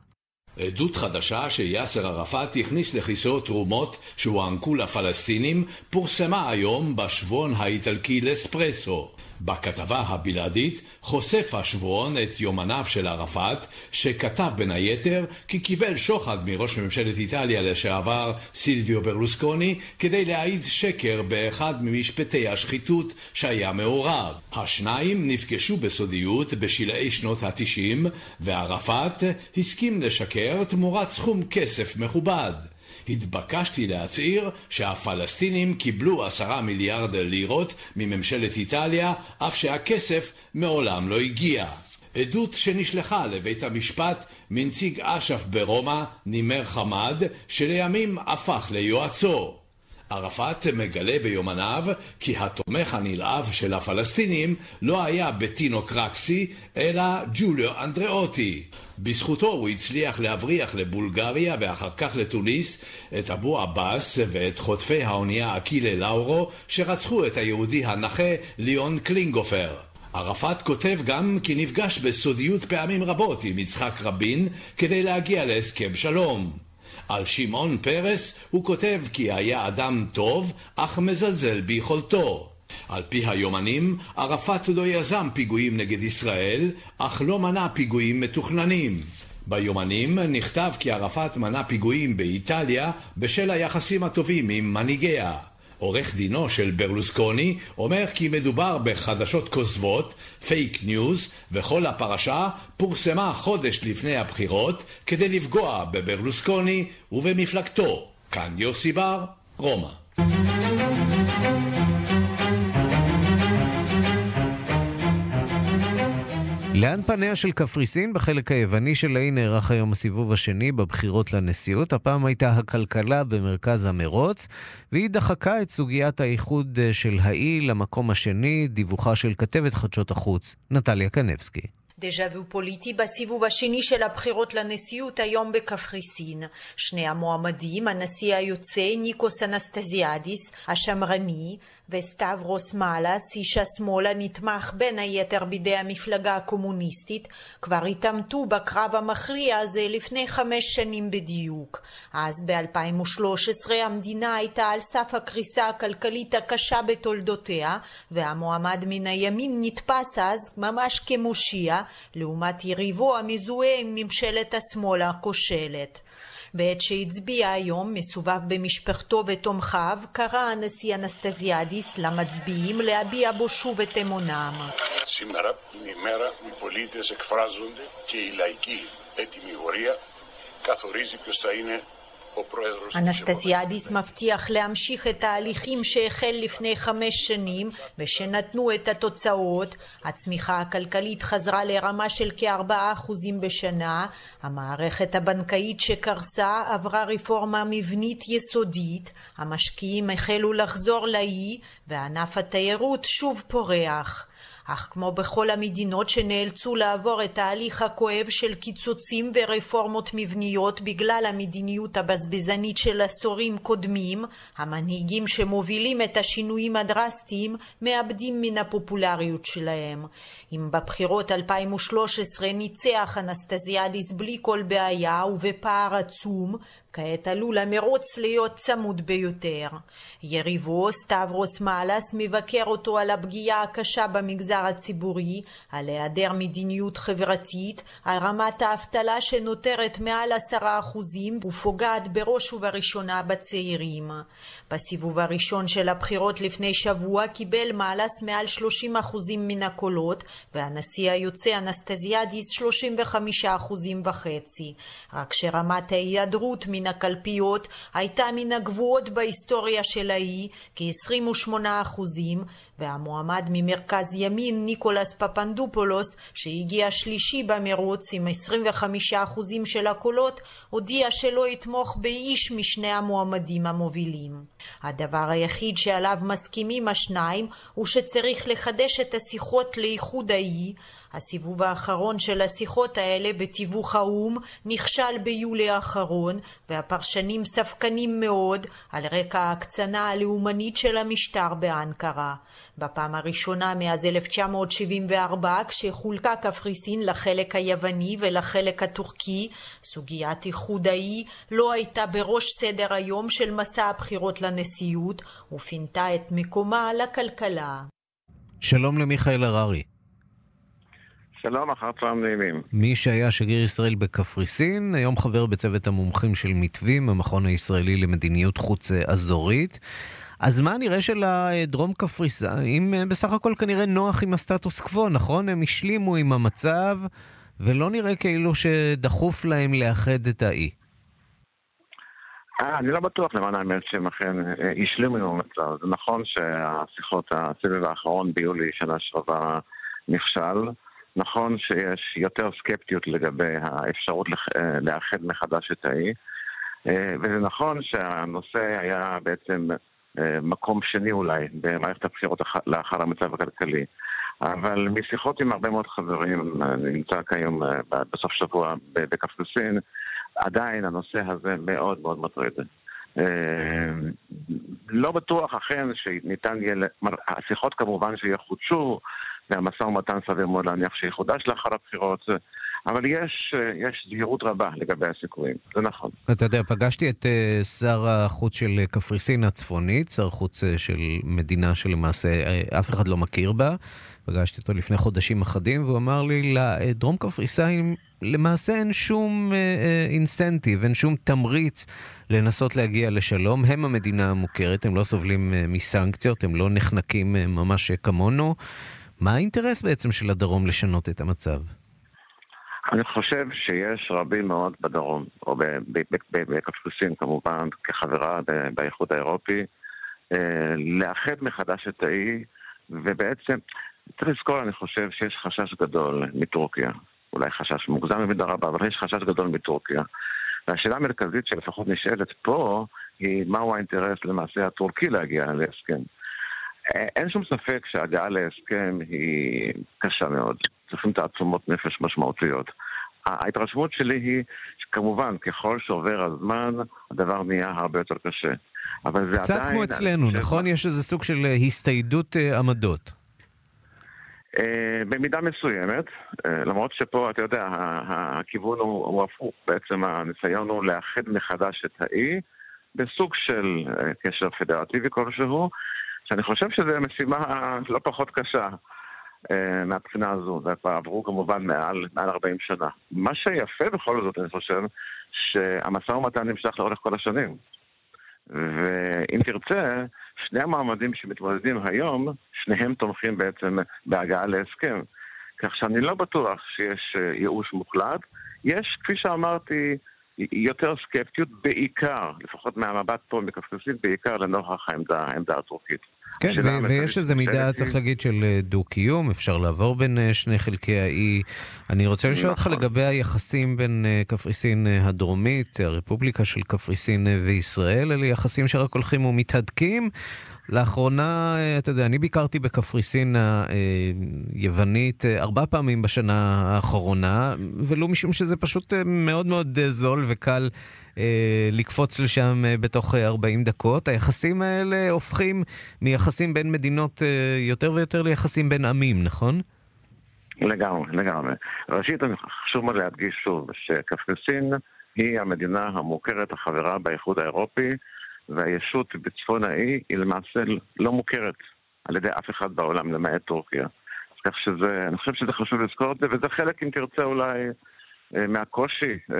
עדות חדשה שיאסר ערפאת הכניס לכיסו תרומות שהוענקו לפלסטינים פורסמה היום בשבועון האיטלקי לספרסו. בכתבה הבלעדית חושף השבועון את יומניו של ערפאת, שכתב בין היתר כי קיבל שוחד מראש ממשלת איטליה לשעבר סילביו ברלוסקוני כדי להעיד שקר באחד ממשפטי השחיתות שהיה מעורב. השניים נפגשו בסודיות בשלהי שנות התשעים, וערפאת הסכים לשקר תמורת סכום כסף מכובד. התבקשתי להצהיר שהפלסטינים קיבלו עשרה מיליארד לירות מממשלת איטליה, אף שהכסף מעולם לא הגיע. עדות שנשלחה לבית המשפט מנציג אש"ף ברומא, נימר חמד, שלימים הפך ליועצו. ערפאת מגלה ביומניו כי התומך הנלהב של הפלסטינים לא היה בטינו קרקסי, אלא ג'וליו אנדריאוטי. בזכותו הוא הצליח להבריח לבולגריה ואחר כך לתוניס את אבו עבאס ואת חוטפי האונייה אקילה לאורו שרצחו את היהודי הנכה ליאון קלינגופר. ערפאת כותב גם כי נפגש בסודיות פעמים רבות עם יצחק רבין כדי להגיע להסכם שלום. על שמעון פרס הוא כותב כי היה אדם טוב, אך מזלזל ביכולתו. על פי היומנים, ערפאת לא יזם פיגועים נגד ישראל, אך לא מנע פיגועים מתוכננים. ביומנים נכתב כי ערפאת מנע פיגועים באיטליה בשל היחסים הטובים עם מנהיגיה. עורך דינו של ברלוסקוני אומר כי מדובר בחדשות כוזבות, fake news, וכל הפרשה פורסמה חודש לפני הבחירות כדי לפגוע בברלוסקוני ובמפלגתו. כאן יוסי בר, רומא. לאן פניה של קפריסין? בחלק היווני של האי נערך היום הסיבוב השני בבחירות לנשיאות. הפעם הייתה הכלכלה במרכז המרוץ, והיא דחקה את סוגיית האיחוד אה, של האי למקום השני, דיווחה של כתבת חדשות החוץ, נטליה קנבסקי. דז'ה וו פוליטי בסיבוב השני של הבחירות לנשיאות היום בקפריסין. שני המועמדים, הנשיא היוצא ניקוס אנסטזיאדיס, השמרני, וסטברוס מאלס, איש השמאל הנתמך בין היתר בידי המפלגה הקומוניסטית, כבר התעמתו בקרב המכריע הזה לפני חמש שנים בדיוק. אז ב-2013 המדינה הייתה על סף הקריסה הכלכלית הקשה בתולדותיה, והמועמד מן הימין נתפס אז ממש כמושיע, לעומת יריבו המזוהה עם ממשלת השמאל הכושלת. בעת שהצביע היום, מסובב במשפחתו ותומכיו, קרא הנשיא אנסטזיאדיס למצביעים להביע בו שוב את אמונם. Σήμερα είναι η μέρα που οι πολίτες εκφράζονται και η λαϊκή ετοιμιγορία καθορίζει ποιος θα είναι ο πρόεδρος της אנסטסיאדיס מבטיח להמשיך את ההליכים שהחל לפני חמש שנים ושנתנו את התוצאות. הצמיחה הכלכלית חזרה לרמה של כארבעה אחוזים בשנה. המערכת הבנקאית שקרסה עברה רפורמה מבנית יסודית. המשקיעים החלו לחזור לאי וענף התיירות שוב פורח. אך כמו בכל המדינות שנאלצו לעבור את ההליך הכואב של קיצוצים ורפורמות מבניות בגלל המדיניות הבזבזנית של עשורים קודמים, המנהיגים שמובילים את השינויים הדרסטיים מאבדים מן הפופולריות שלהם. אם בבחירות 2013 ניצח אנסטזיאדיס בלי כל בעיה ובפער עצום, כעת עלול המרוץ להיות צמוד ביותר. יריבו, סטברוס מאלס, מבקר אותו על הפגיעה הקשה במגזר הציבורי, על היעדר מדיניות חברתית, על רמת האבטלה שנותרת מעל עשרה אחוזים ופוגעת בראש ובראשונה בצעירים. בסיבוב הראשון של הבחירות לפני שבוע קיבל מאלס מעל 30 אחוזים מן הקולות, והנשיא היוצא אנסטזיאדיס 35 אחוזים וחצי. רק שרמת ההיעדרות מן הקלפיות הייתה מן הגבוהות בהיסטוריה של האי, כ-28 אחוזים, והמועמד ממרכז ימין ניקולס פפנדופולוס, שהגיע שלישי במרוץ עם 25 אחוזים של הקולות, הודיע שלא יתמוך באיש משני המועמדים המובילים. הדבר היחיד שעליו מסכימים השניים הוא שצריך לחדש את השיחות לאיחוד האי. הסיבוב האחרון של השיחות האלה בתיווך האו"ם נכשל ביולי האחרון, והפרשנים ספקנים מאוד על רקע ההקצנה הלאומנית של המשטר באנקרה. בפעם הראשונה מאז 1974, כשחולקה קפריסין לחלק היווני ולחלק הטורקי, סוגיית איחוד האי לא הייתה בראש סדר היום של מסע הבחירות לנשיאות, ופינתה את מקומה לכלכלה. שלום למיכאל הררי. שלום, אחר צהריים נעימים. מי שהיה שגריר ישראל בקפריסין, היום חבר בצוות המומחים של מתווים, המכון הישראלי למדיניות חוץ אזורית. אז מה נראה שלדרום קפריסאים אה, בסך הכל כנראה נוח עם הסטטוס קוו, נכון? הם השלימו עם המצב, ולא נראה כאילו שדחוף להם לאחד את האי. אה, אני לא בטוח למען האמת שהם אכן אה, השלימו עם המצב. זה נכון שהשיחות, הסבב האחרון ביולי שנה שעברה נכשל. נכון שיש יותר סקפטיות לגבי האפשרות אה, לאחד מחדש את האי. אה, וזה נכון שהנושא היה בעצם אה, מקום שני אולי במערכת הבחירות אח- לאחר המצב הכלכלי. אבל משיחות עם הרבה מאוד חברים, אני נמצא כיום בסוף שבוע בקפריסין, עדיין הנושא הזה מאוד מאוד מטריד. לא בטוח אכן שניתן יהיה, השיחות כמובן שיחודשו, והמשא ומתן סביר מאוד להניח שיחודש לאחר הבחירות, אבל יש, יש זהירות רבה לגבי הסיכויים, זה נכון. אתה יודע, פגשתי את אה, שר החוץ של קפריסין הצפונית, שר חוץ אה, של מדינה שלמעשה אה, אף אחד לא מכיר בה. פגשתי אותו לפני חודשים אחדים, והוא אמר לי, לדרום קפריסאים למעשה אין שום אינסנטיב, אין שום תמריץ לנסות להגיע לשלום. הם המדינה המוכרת, הם לא סובלים מסנקציות, הם לא נחנקים ממש כמונו. מה האינטרס בעצם של הדרום לשנות את המצב? אני חושב שיש רבים מאוד בדרום, או בקפריסין כמובן, כחברה באיחוד האירופי, אה, לאחד מחדש את האי, ובעצם צריך לזכור, אני חושב שיש חשש גדול מטורקיה. אולי חשש מוגזם במידה רבה, אבל יש חשש גדול מטורקיה. והשאלה המרכזית שלפחות נשאלת פה, היא מהו האינטרס למעשה הטורקי להגיע להסכם. אה, אין שום ספק שהגעה להסכם היא קשה מאוד. צריכים תעצומות נפש משמעותיות. ההתרשמות שלי היא שכמובן, ככל שעובר הזמן, הדבר נהיה הרבה יותר קשה. אבל זה קצת עדיין... כמו אצלנו, חושב- נכון? יש איזה סוג של אה, הסתיידות אה, עמדות. אה, במידה מסוימת, אה, למרות שפה, אתה יודע, הכיוון הוא, הוא הפוך. בעצם הניסיון הוא לאחד מחדש את האי בסוג של קשר פדרטיבי כלשהו, שאני חושב שזו משימה לא פחות קשה אה, מהבחינה הזו. וכבר עברו כמובן מעל, מעל 40 שנה. מה שיפה בכל זאת, אני חושב, שהמשא ומתן נמשך לאורך כל השנים. ואם תרצה, שני המועמדים שמתמודדים היום, שניהם תומכים בעצם בהגעה להסכם. כך שאני לא בטוח שיש אה, ייאוש מוחלט. יש, כפי שאמרתי, יותר סקפטיות, בעיקר, לפחות מהמבט פה מקפקסין, בעיקר לנוכח העמדה, העמדה הטורקית. כן, ו- ויש שנשאלת מידה, צריך להגיד, של אה, דו-קיום, אפשר לעבור בין אה, שני חלקי האי. אני רוצה לשאול אותך נכון. לגבי היחסים בין אה, קפריסין הדרומית, הרפובליקה של קפריסין וישראל, אלה יחסים שרק הולכים ומתהדקים. לאחרונה, אה, אתה יודע, אני ביקרתי בקפריסין היוונית אה, ארבע פעמים בשנה האחרונה, ולו משום שזה פשוט אה, מאוד מאוד אה, זול וקל אה, לקפוץ לשם אה, בתוך אה, 40 דקות. היחסים האלה הופכים מיחסים בין מדינות אה, יותר ויותר ליחסים בין עמים, נכון? לגמרי, לגמרי. ראשית, אני- חשוב מאוד להדגיש שוב שקפריסין היא המדינה המוכרת, החברה באיחוד האירופי, והישות בצפון האי היא למעשה לא מוכרת על ידי אף אחד בעולם, למעט טורקיה. כך שזה, אני חושב שזה חשוב לזכור את זה, וזה חלק, אם תרצה, אולי אה, מהקושי אה,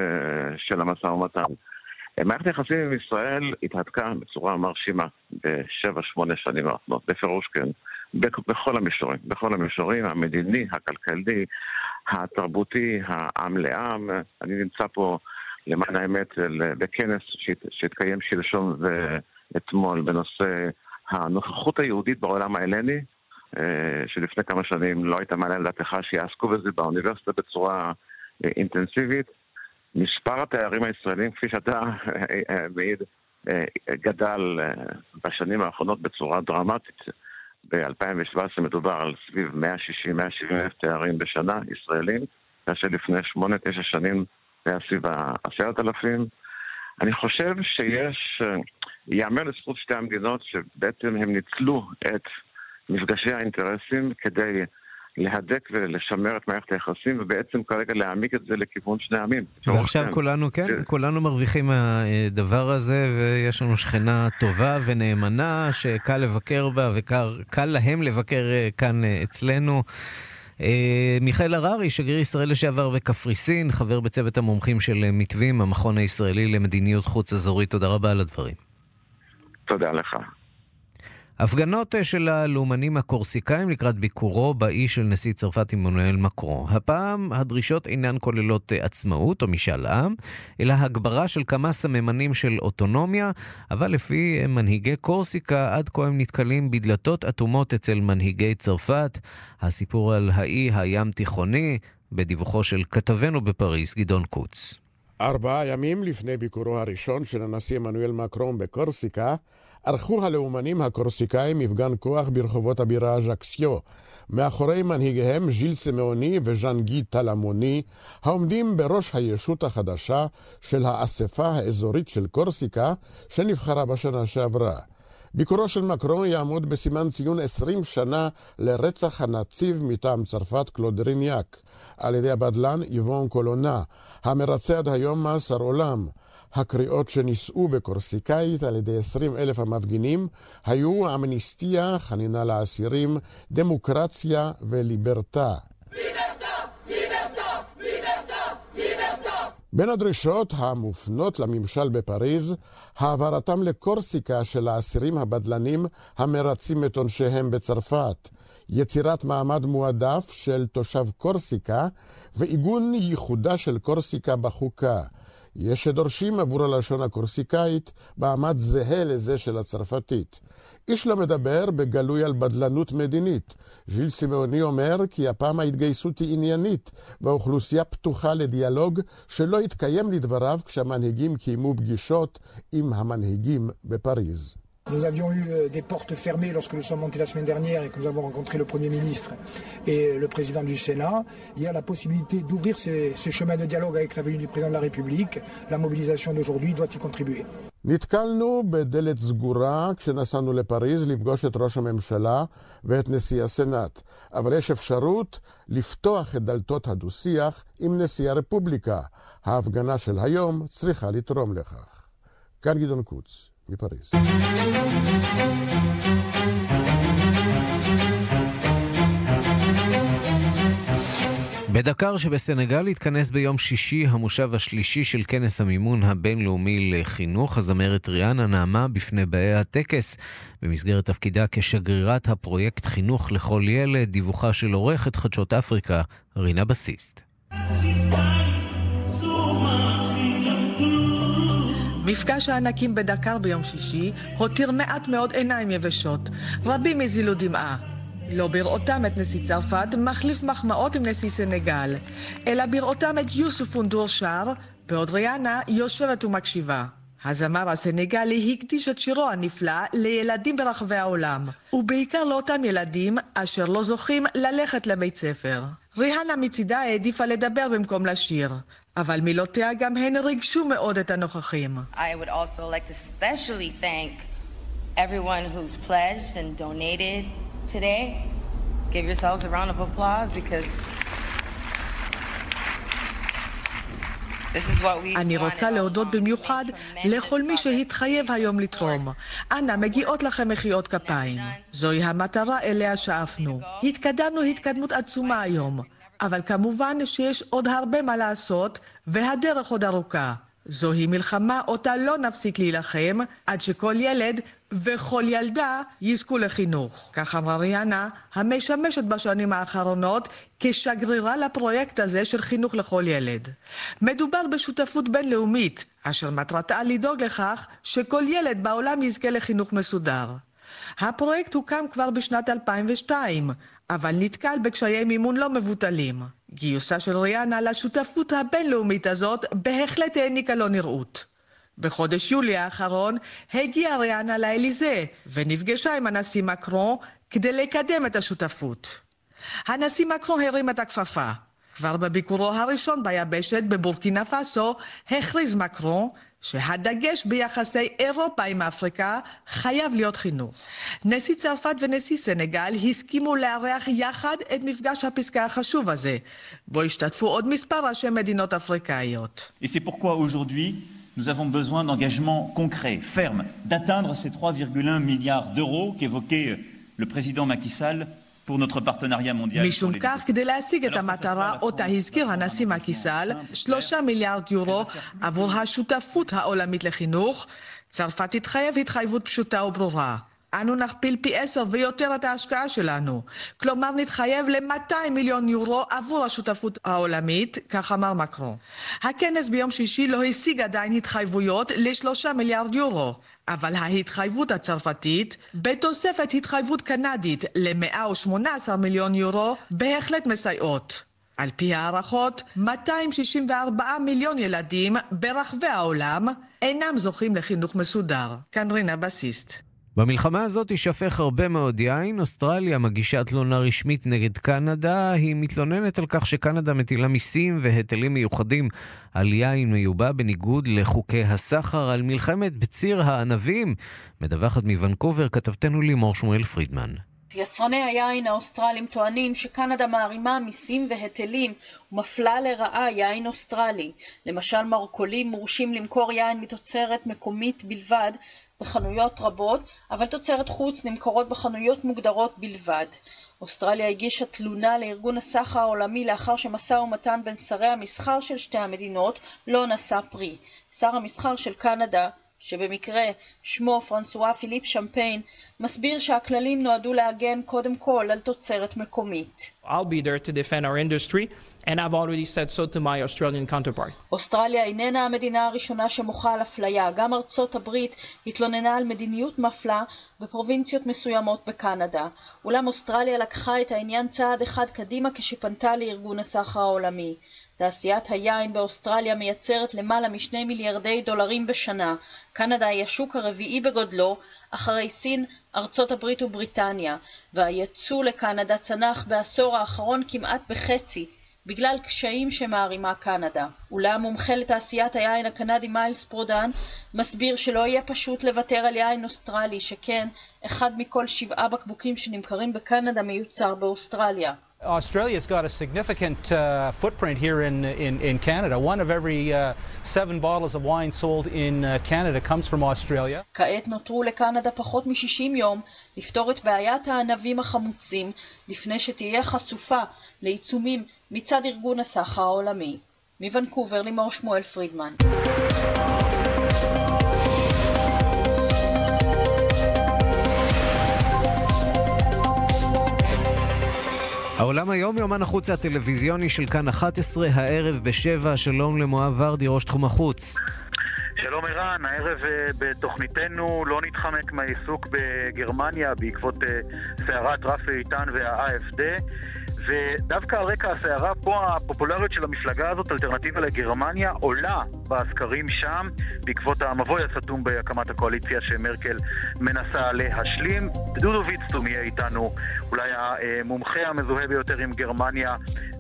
של המשא ומתן. אה, מערכת היחסים עם ישראל התהדקה בצורה מרשימה בשבע, שמונה שנים האחרונות, בפירוש כן. בכ- בכל המישורים, בכל המישורים, המדיני, הכלכלי, התרבותי, העם לעם. אני נמצא פה, למען האמת, בכנס שהת, שהתקיים שלשום ואתמול בנושא הנוכחות היהודית בעולם ההלני, אה, שלפני כמה שנים לא הייתה מעלה על דעתך שיעסקו בזה באוניברסיטה בצורה אה, אינטנסיבית. מספר התיירים הישראלים, כפי שאתה אה, מעיד, גדל בשנים האחרונות בצורה דרמטית. ב-2017 מדובר על סביב 160-170 אלף תיירים בשנה, ישראלים, כאשר לפני 8-9 שנים היה סביב ה-10,000. אני חושב שיש, אה, ייאמר לזכות שתי המדינות שבעצם הם ניצלו את מפגשי האינטרסים כדי להדק ולשמר את מערכת היחסים, ובעצם כרגע להעמיק את זה לכיוון שני עמים. ועכשיו כן. כולנו, כן, כולנו מרוויחים מהדבר הזה, ויש לנו שכנה טובה ונאמנה, שקל לבקר בה וקל קל להם לבקר אה, כאן אה, אצלנו. אה, מיכאל הררי, שגריר ישראל לשעבר בקפריסין, חבר בצוות המומחים של אה, מתווים, המכון הישראלי למדיניות חוץ אזורית, תודה רבה על הדברים. תודה לך. הפגנות אה, של הלאומנים הקורסיקאים לקראת ביקורו באי של נשיא צרפת עמנואל מקרו. הפעם הדרישות אינן כוללות אה, עצמאות או משאל עם, אלא הגברה של כמה סממנים של אוטונומיה, אבל לפי אה, מנהיגי קורסיקה, עד כה הם נתקלים בדלתות אטומות אצל מנהיגי צרפת. הסיפור על האי הים תיכוני, בדיווחו של כתבנו בפריז, גדעון קוץ. ארבעה ימים לפני ביקורו הראשון של הנשיא עמנואל מקרון בקורסיקה, ערכו הלאומנים הקורסיקאים מפגן כוח ברחובות הבירה ז'קסיו, מאחורי מנהיגיהם ז'יל סמאוני וז'אן גי טלמוני, העומדים בראש הישות החדשה של האספה האזורית של קורסיקה, שנבחרה בשנה שעברה. ביקורו של מקרון יעמוד בסימן ציון 20 שנה לרצח הנציב מטעם צרפת קלוד ריניאק על ידי הבדלן איבון קולונה, המרצה עד היום מאסר עולם. הקריאות שנישאו בקורסיקאית על ידי 20 אלף המפגינים היו אמניסטיה, חנינה לאסירים, דמוקרציה וליברטה. בין הדרישות המופנות לממשל בפריז, העברתם לקורסיקה של האסירים הבדלנים המרצים את עונשיהם בצרפת, יצירת מעמד מועדף של תושב קורסיקה ועיגון ייחודה של קורסיקה בחוקה. יש שדורשים עבור הלשון הקורסיקאית מעמד זהה לזה של הצרפתית. איש לא מדבר בגלוי על בדלנות מדינית. ז'יל סימאוני אומר כי הפעם ההתגייסות היא עניינית, והאוכלוסייה פתוחה לדיאלוג שלא התקיים לדבריו כשהמנהיגים קיימו פגישות עם המנהיגים בפריז. Nous avions eu euh, des portes fermées lorsque nous sommes montés la semaine dernière et que nous avons rencontré le Premier ministre et le Président du Sénat. Il y a la possibilité d'ouvrir ces, ces chemins de dialogue avec la venue du Président de la République. La mobilisation d'aujourd'hui doit y contribuer. נתקלנו בדלת סגורה כשנסענו לפריז לפגוש את ראש הממשלה ואת נשיא הסנאט, אבל יש אפשרות לפתוח את דלתות הדו-שיח עם נשיא הרפובליקה. ההפגנה של היום צריכה לתרום לכך. כאן גדעון קוץ, מפריז. בדקר שבסנגל התכנס ביום שישי המושב השלישי של כנס המימון הבינלאומי לחינוך. הזמרת ריאנה נעמה בפני באי הטקס במסגרת תפקידה כשגרירת הפרויקט חינוך לכל ילד, דיווחה של עורכת חדשות אפריקה, רינה בסיסט. מפגש הענקים בדקר ביום שישי הותיר מעט מאוד עיניים יבשות. רבים הזילו דמעה. לא בראותם את נשיא צרפת, מחליף מחמאות עם נשיא סנגל, אלא בראותם את יוסוף אונדור שר, בעוד ריאנה יושבת ומקשיבה. הזמר הסנגלי הקדיש את שירו הנפלא לילדים ברחבי העולם, ובעיקר לאותם ילדים אשר לא זוכים ללכת לבית ספר. ריהנה מצידה העדיפה לדבר במקום לשיר, אבל מילותיה גם הן ריגשו מאוד את הנוכחים. I would also like to specially thank everyone who's pledged and donated today. Give yourselves a round of applause because אני רוצה להודות במיוחד לכל מי שהתחייב היום לתרום. אנא, מגיעות לכם מחיאות כפיים. זוהי המטרה אליה שאפנו. התקדמנו התקדמות עצומה היום, אבל כמובן שיש עוד הרבה מה לעשות, והדרך עוד ארוכה. זוהי מלחמה אותה לא נפסיק להילחם, עד שכל ילד וכל ילדה יזכו לחינוך. כך אמרה ריאנה, המשמשת בשנים האחרונות כשגרירה לפרויקט הזה של חינוך לכל ילד. מדובר בשותפות בינלאומית, אשר מטרתה לדאוג לכך שכל ילד בעולם יזכה לחינוך מסודר. הפרויקט הוקם כבר בשנת 2002, אבל נתקל בקשיי מימון לא מבוטלים. גיוסה של ריאנה לשותפות הבינלאומית הזאת בהחלט העניקה לו נראות. בחודש יולי האחרון הגיעה ריאנה לאליזה ונפגשה עם הנשיא מקרון כדי לקדם את השותפות. הנשיא מקרון הרים את הכפפה. כבר בביקורו הראשון ביבשת בבורקינה פאסו הכריז מקרון שהדגש ביחסי אירופה עם אפריקה חייב להיות חינוך. נשיא צרפת ונשיא סנגל הסכימו לארח יחד את מפגש הפסקה החשוב הזה, בו השתתפו עוד מספר ראשי מדינות אפריקאיות. Et c'est pourquoi aujourd'hui, nous avons besoin d'engagements concrets, fermes, d'atteindre ces 3,1 milliards d'euros qu'évoquait le président Macky Sall משום כך, כדי להשיג את המטרה אותה הזכיר הנשיא מקיסל, שלושה מיליארד יורו עבור השותפות העולמית לחינוך, צרפת תתחייב התחייבות פשוטה וברורה. אנו נכפיל פי עשר ויותר את ההשקעה שלנו. כלומר, נתחייב ל-200 מיליון יורו עבור השותפות העולמית, כך אמר מקרו. הכנס ביום שישי לא השיג עדיין התחייבויות לשלושה מיליארד יורו, אבל ההתחייבות הצרפתית, בתוספת התחייבות קנדית ל-118 מיליון יורו, בהחלט מסייעות. על פי הערכות, 264 מיליון ילדים ברחבי העולם אינם זוכים לחינוך מסודר. כאן רינה בסיסט. במלחמה הזאת יישפך הרבה מאוד יין. אוסטרליה מגישה תלונה רשמית נגד קנדה. היא מתלוננת על כך שקנדה מטילה מיסים והיטלים מיוחדים על יין מיובא בניגוד לחוקי הסחר, על מלחמת בציר הענבים. מדווחת מוונקובר כתבתנו לימור שמואל פרידמן. יצרני היין האוסטרלים טוענים שקנדה מערימה מיסים והיטלים ומפלה לרעה יין אוסטרלי. למשל מרכולים מורשים למכור יין מתוצרת מקומית בלבד בחנויות רבות, אבל תוצרת חוץ נמכרות בחנויות מוגדרות בלבד. אוסטרליה הגישה תלונה לארגון הסחר העולמי לאחר שמשא ומתן בין שרי המסחר של שתי המדינות לא נשא פרי. שר המסחר של קנדה, שבמקרה שמו פרנסואה פיליפ שמפיין, מסביר שהכללים נועדו להגן קודם כל על תוצרת מקומית. I'll be there to defend our industry, and I've already said so to my Australian counterpart. אוסטרליה איננה המדינה הראשונה שמוחה על אפליה, גם ארצות הברית התלוננה על מדיניות מפלה בפרובינציות מסוימות בקנדה. אולם אוסטרליה לקחה את העניין צעד אחד קדימה כשפנתה לארגון הסחר העולמי. תעשיית היין באוסטרליה מייצרת למעלה משני מיליארדי דולרים בשנה. קנדה היא השוק הרביעי בגודלו, אחרי סין, ארצות הברית ובריטניה, והייצוא לקנדה צנח בעשור האחרון כמעט בחצי, בגלל קשיים שמערימה קנדה. אולם מומחה לתעשיית היין הקנדי מיילס פרודן מסביר שלא יהיה פשוט לוותר על יין אוסטרלי, שכן אחד מכל שבעה בקבוקים שנמכרים בקנדה מיוצר באוסטרליה. Australia's got a significant uh, footprint here in, in, in Canada. One of every uh, seven bottles of wine sold in uh, Canada comes from Australia. כעת נותרו לקנדה פחות מ-60 יום לפתור את בעיית הענבים החמוצים לפני שתהיה חשופה לעיצומים מצד ארגון הסחר העולמי. מוונקובר לימור שמואל פרידמן. העולם היום, יומן החוץ הטלוויזיוני של כאן 11, הערב בשבע, שלום למואב ורדי, ראש תחום החוץ. שלום ערן, הערב אה, בתוכניתנו לא נתחמק מהעיסוק בגרמניה בעקבות אה, סערת רפי איתן וה-AFD ודווקא על רקע הסערה פה הפופולריות של המפלגה הזאת, אלטרנטיבה לגרמניה, עולה בסקרים שם בעקבות המבוי הסתום בהקמת הקואליציה שמרקל מנסה להשלים. דודו ויצטום יהיה איתנו, אולי המומחה המזוהה ביותר עם גרמניה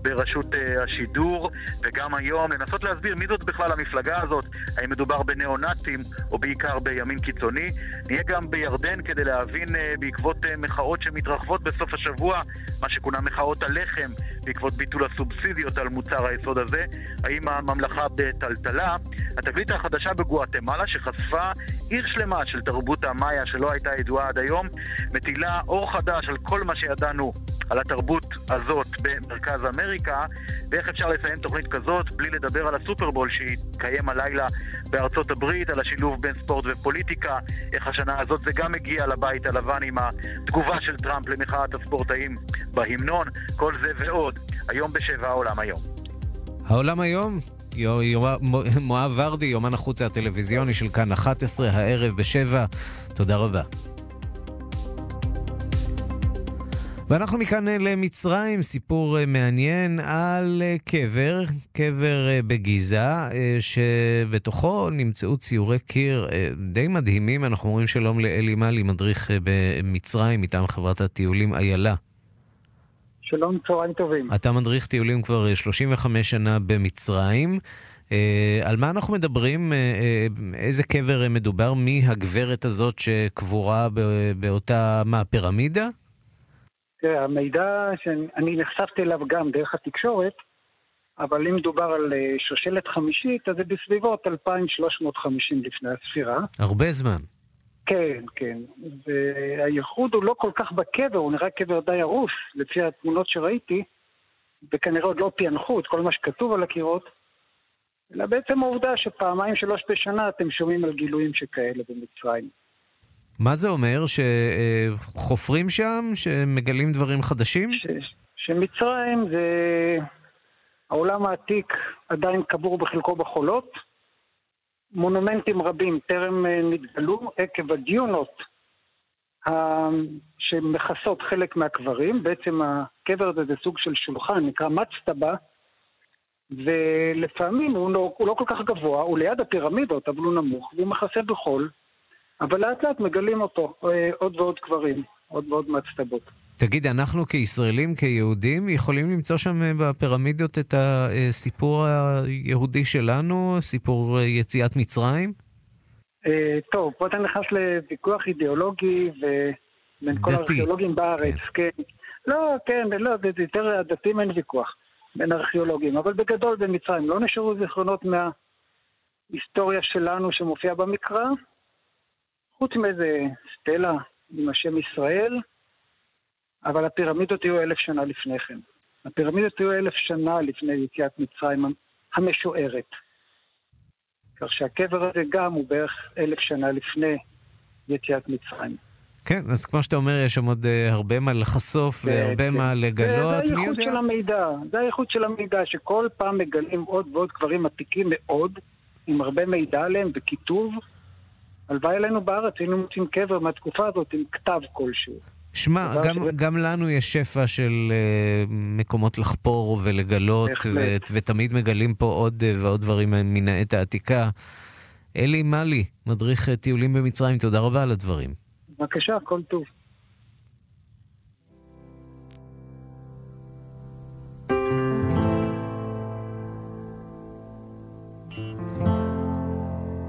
בראשות אה, השידור, וגם היום לנסות להסביר מי זאת בכלל המפלגה הזאת, האם מדובר בניאו-נאצים או בעיקר בימין קיצוני. נהיה גם בירדן כדי להבין אה, בעקבות אה, מחאות שמתרחבות בסוף השבוע, מה שכונה מחאות הלחם, בעקבות ביטול הסובסידיות על מוצר היסוד הזה, האם הממלכה בטלטלה. התגלית החדשה בגואטמלה שחשפה עיר שלמה של תרבות המאיה שלא הייתה ידועה עד היום, מטילה אור חדש על כל מה שידענו על התרבות הזאת במרכז אמריקה, ואיך אפשר לסיים תוכנית כזאת בלי לדבר על הסופרבול שהתקיים הלילה בארצות הברית, על השילוב בין ספורט ופוליטיקה, איך השנה הזאת זה גם הגיע לבית הלבן עם התגובה של טראמפ למחאת הספורטאים בהמנון, כל זה ועוד. היום בשבע העולם היום. העולם היום, יו- יו- מו- מואב ורדי, יומן החוץ הטלוויזיוני של כאן 11, הערב בשבע. תודה רבה. ואנחנו מכאן אה, למצרים, סיפור אה, מעניין על אה, קבר, קבר בגיזה, שבתוכו נמצאו ציורי קיר די מדהימים. אנחנו אומרים שלום לאלי מאלי, מדריך במצרים מטעם חברת הטיולים איילה. שלום, צהריים טובים. אתה מדריך טיולים כבר אה, 35 שנה במצרים. על מה אנחנו מדברים? איזה קבר מדובר? מי הגברת הזאת שקבורה באותה, מה, פירמידה? תראה, המידע שאני נחשפתי אליו גם דרך התקשורת, אבל אם מדובר על אה, שושלת חמישית, אז זה בסביבות 2350 לפני הספירה. הרבה זמן. כן, כן. והייחוד הוא לא כל כך בקבר, הוא נראה קבר די הרוס, לפי התמונות שראיתי, וכנראה עוד לא פענחו את כל מה שכתוב על הקירות, אלא בעצם העובדה שפעמיים שלוש בשנה אתם שומעים על גילויים שכאלה במצרים. מה זה אומר? שחופרים שם? שמגלים דברים חדשים? שמצרים זה... העולם העתיק עדיין קבור בחלקו בחולות. מונומנטים רבים טרם אה, נתגלו עקב הדיונות שמכסות חלק מהקברים. בעצם הקבר הזה זה סוג של שולחן, נקרא מצטבה, ולפעמים הוא לא, הוא לא כל כך גבוה, הוא ליד הפירמידות, אבל הוא נמוך, והוא מכסה בחול, אבל לאט לאט מגלים אותו, אה, עוד ועוד קברים, עוד ועוד מצטבות. תגיד, אנחנו כישראלים, כיהודים, יכולים למצוא שם אה, בפירמידות את הסיפור היהודי שלנו, סיפור אה, יציאת מצרים? טוב, פה אתה נכנס לוויכוח אידיאולוגי ובין כל. הארכיאולוגים בארץ, כן. לא, כן, לא, זה זה יותר הדתיים אין ויכוח בין ארכיאולוגים, אבל בגדול במצרים לא נשארו זיכרונות מההיסטוריה שלנו שמופיעה במקרא, חוץ מאיזה סטלה עם השם ישראל, אבל הפירמידות היו אלף שנה לפני כן. הפירמידות היו אלף שנה לפני יציאת מצרים המשוערת. כך שהקבר הזה גם הוא בערך אלף שנה לפני יציאת מצרים. כן, אז כמו שאתה אומר, יש שם עוד אה, הרבה מה לחשוף והרבה כן. מה לגלות, זה יודע? של המידע, זה הייחוד של המידע, שכל פעם מגלים עוד ועוד דברים עתיקים מאוד, עם הרבה מידע עליהם וכיתוב. הלוואי עלינו בארץ, היינו מוצאים קבר מהתקופה הזאת עם כתב כלשהו. שמע, גם, שזה- גם לנו יש שפע של uh, מקומות לחפור ולגלות, ו-. ותמיד מגלים פה עוד uh, ועוד דברים מן העת העתיקה. אלי מאלי, מדריך טיולים במצרים, תודה רבה על הדברים. בבקשה, כל טוב.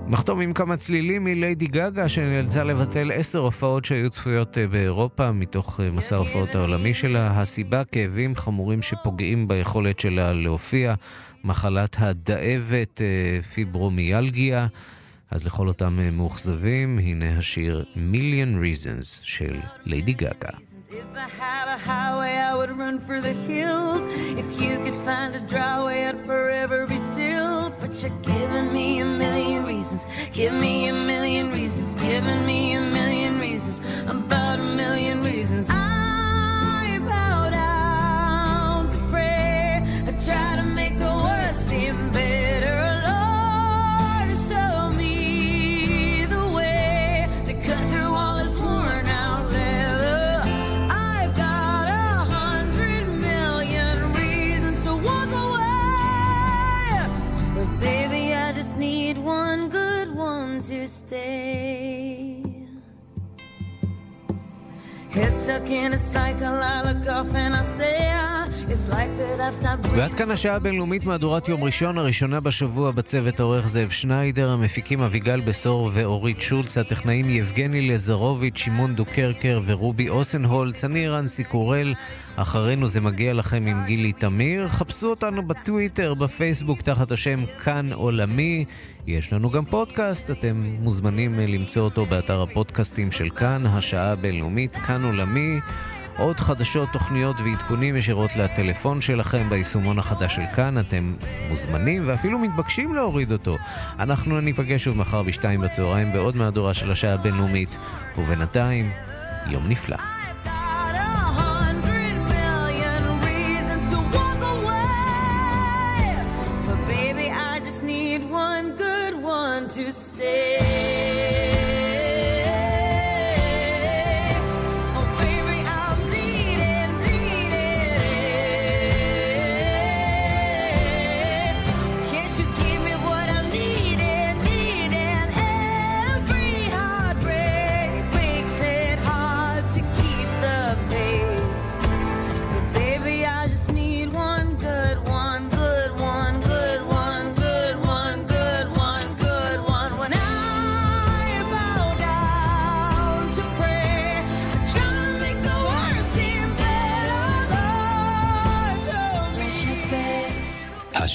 נחתום עם כמה צלילים מליידי גגה, שנאלצה לבטל עשר הופעות שהיו צפויות אה, באירופה מתוך אה, מסע ההופעות העולמי שלה. הסיבה, כאבים חמורים שפוגעים ביכולת שלה להופיע, מחלת הדאבת, אה, פיברומיאלגיה. אז לכל אותם מאוכזבים, הנה השיר Million Reasons של ליידי גגה. If I had a highway, I would run for the hills. If you could find a dry way, I'd forever be still. But you're giving me a million reasons. Give me a million reasons. Giving me a million reasons. About a million reasons. I bow down to pray. I try in a cycle, ועד כאן השעה הבינלאומית מהדורת יום ראשון, הראשונה בשבוע בצוות העורך זאב שניידר, המפיקים אביגל בשור ואורית שולץ, הטכנאים יבגני לזרוביץ', שמעון דוקרקר ורובי אוסנהולץ, אני רנסי קורל, אחרינו זה מגיע לכם עם גילי תמיר, חפשו אותנו בטוויטר, בפייסבוק, תחת השם כאן עולמי. יש לנו גם פודקאסט, אתם מוזמנים אה, למצוא אותו באתר הפודקאסטים של כאן, השעה הבינלאומית, כאן עולמי. עוד חדשות, תוכניות ועדכונים ישירות לטלפון שלכם ביישומון החדש של כאן. אתם מוזמנים ואפילו מתבקשים להוריד אותו. אנחנו ניפגש שוב מחר בשתיים בצהריים בעוד מהדורה של השעה הבינלאומית. ובינתיים, יום נפלא.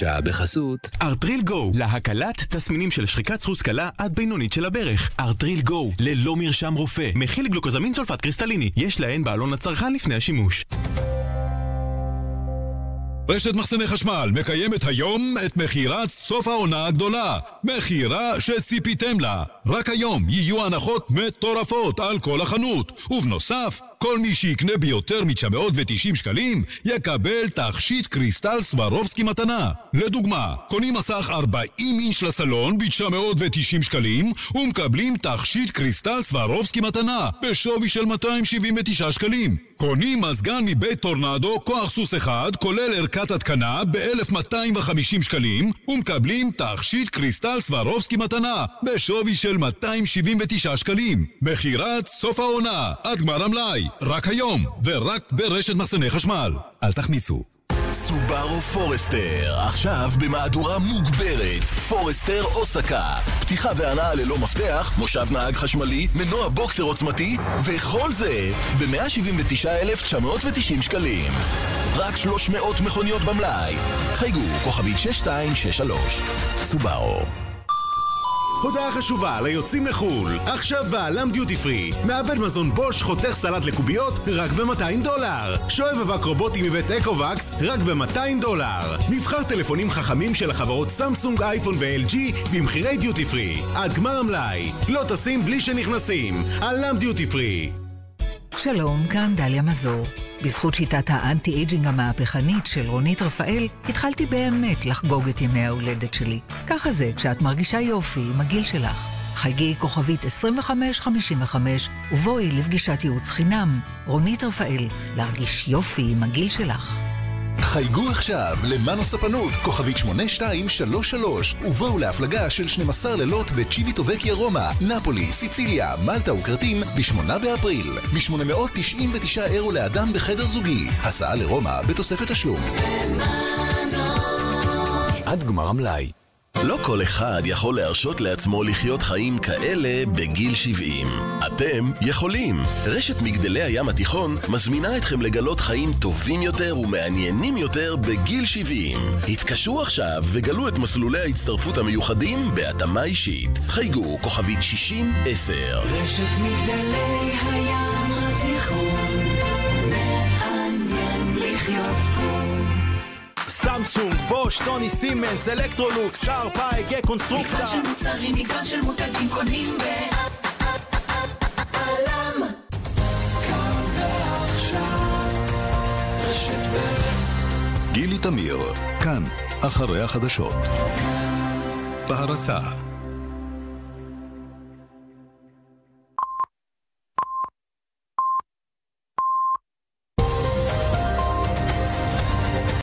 השעה בחסות ארטריל גו, להקלת תסמינים של שחיקת סחוס קלה עד בינונית של הברך. ארטריל גו, ללא מרשם רופא, מכיל גלוקוזמין סולפט קריסטליני, יש להן בעלון לצרכן לפני השימוש. רשת מחסני חשמל מקיימת היום את מכירת סוף העונה הגדולה. מכירה שציפיתם לה. רק היום יהיו הנחות מטורפות על כל החנות. ובנוסף, כל מי שיקנה ביותר מ-990 שקלים יקבל תכשיט קריסטל סברובסקי מתנה. לדוגמה, קונים מסך 40 אינץ' לסלון ב-990 שקלים ומקבלים תכשיט קריסטל סברובסקי מתנה בשווי של 279 שקלים. קונים מזגן מבית טורנדו, כוח סוס אחד, כולל ערכת התקנה ב-1250 שקלים ומקבלים תכשיט קריסטל סברובסקי מתנה בשווי של 279 שקלים. מכירת סוף העונה, עד גמר המלאי, רק היום ורק ברשת מחסני חשמל. אל תחמיצו. סובארו פורסטר, עכשיו במהדורה מוגברת. פורסטר אוסקה. פתיחה והנעה ללא מפתח, מושב נהג חשמלי, מנוע בוקסר עוצמתי, וכל זה ב-179,990 שקלים. רק 300 מכוניות במלאי. חייגו, כוכבית 6263. סובארו. הודעה חשובה ליוצאים לחו"ל. עכשיו בא.ל.מ דיוטי פרי. מעבד מזון בוש חותך סלט לקוביות רק ב-200 דולר. שואב אבק רובוטי מבית אקובקס רק ב-200 דולר. מבחר טלפונים חכמים של החברות סמסונג, אייפון ו-LG במחירי דיוטי פרי. עד גמר המלאי. לא טסים בלי שנכנסים. א.ל.מ דיוטי פרי. שלום, כאן דליה מזור. בזכות שיטת ה anti-aging המהפכנית של רונית רפאל, התחלתי באמת לחגוג את ימי ההולדת שלי. ככה זה כשאת מרגישה יופי עם הגיל שלך. חייגי כוכבית 2555 ובואי לפגישת ייעוץ חינם. רונית רפאל, להרגיש יופי עם הגיל שלך. חייגו עכשיו למאנו ספנות, כוכבית 8233, ובואו להפלגה של 12 לילות בצ'יוויטווקיה רומא, נפולי, סיציליה, מלטה וכרתים ב-8 באפריל, ב-899 אירו לאדם בחדר זוגי. הסעה לרומא בתוספת תשלום. עד גמר המלאי. לא כל אחד יכול להרשות לעצמו לחיות חיים כאלה בגיל 70. אתם יכולים. רשת מגדלי הים התיכון מזמינה אתכם לגלות חיים טובים יותר ומעניינים יותר בגיל 70. התקשרו עכשיו וגלו את מסלולי ההצטרפות המיוחדים בהתאמה אישית. חייגו כוכבית 60-10. רשת מגדלי הים התיכון, מעניין לחיות פה. סמסונג, בוש, סוני, סימנס, אלקטרולוקס, שר, פייק, קונסטרוקטה. מגוון של מוצרים, מגוון של מותגים קונים ב... עלם. כאן ועכשיו, רשת ב' גילי תמיר, כאן, אחרי החדשות. בהרצה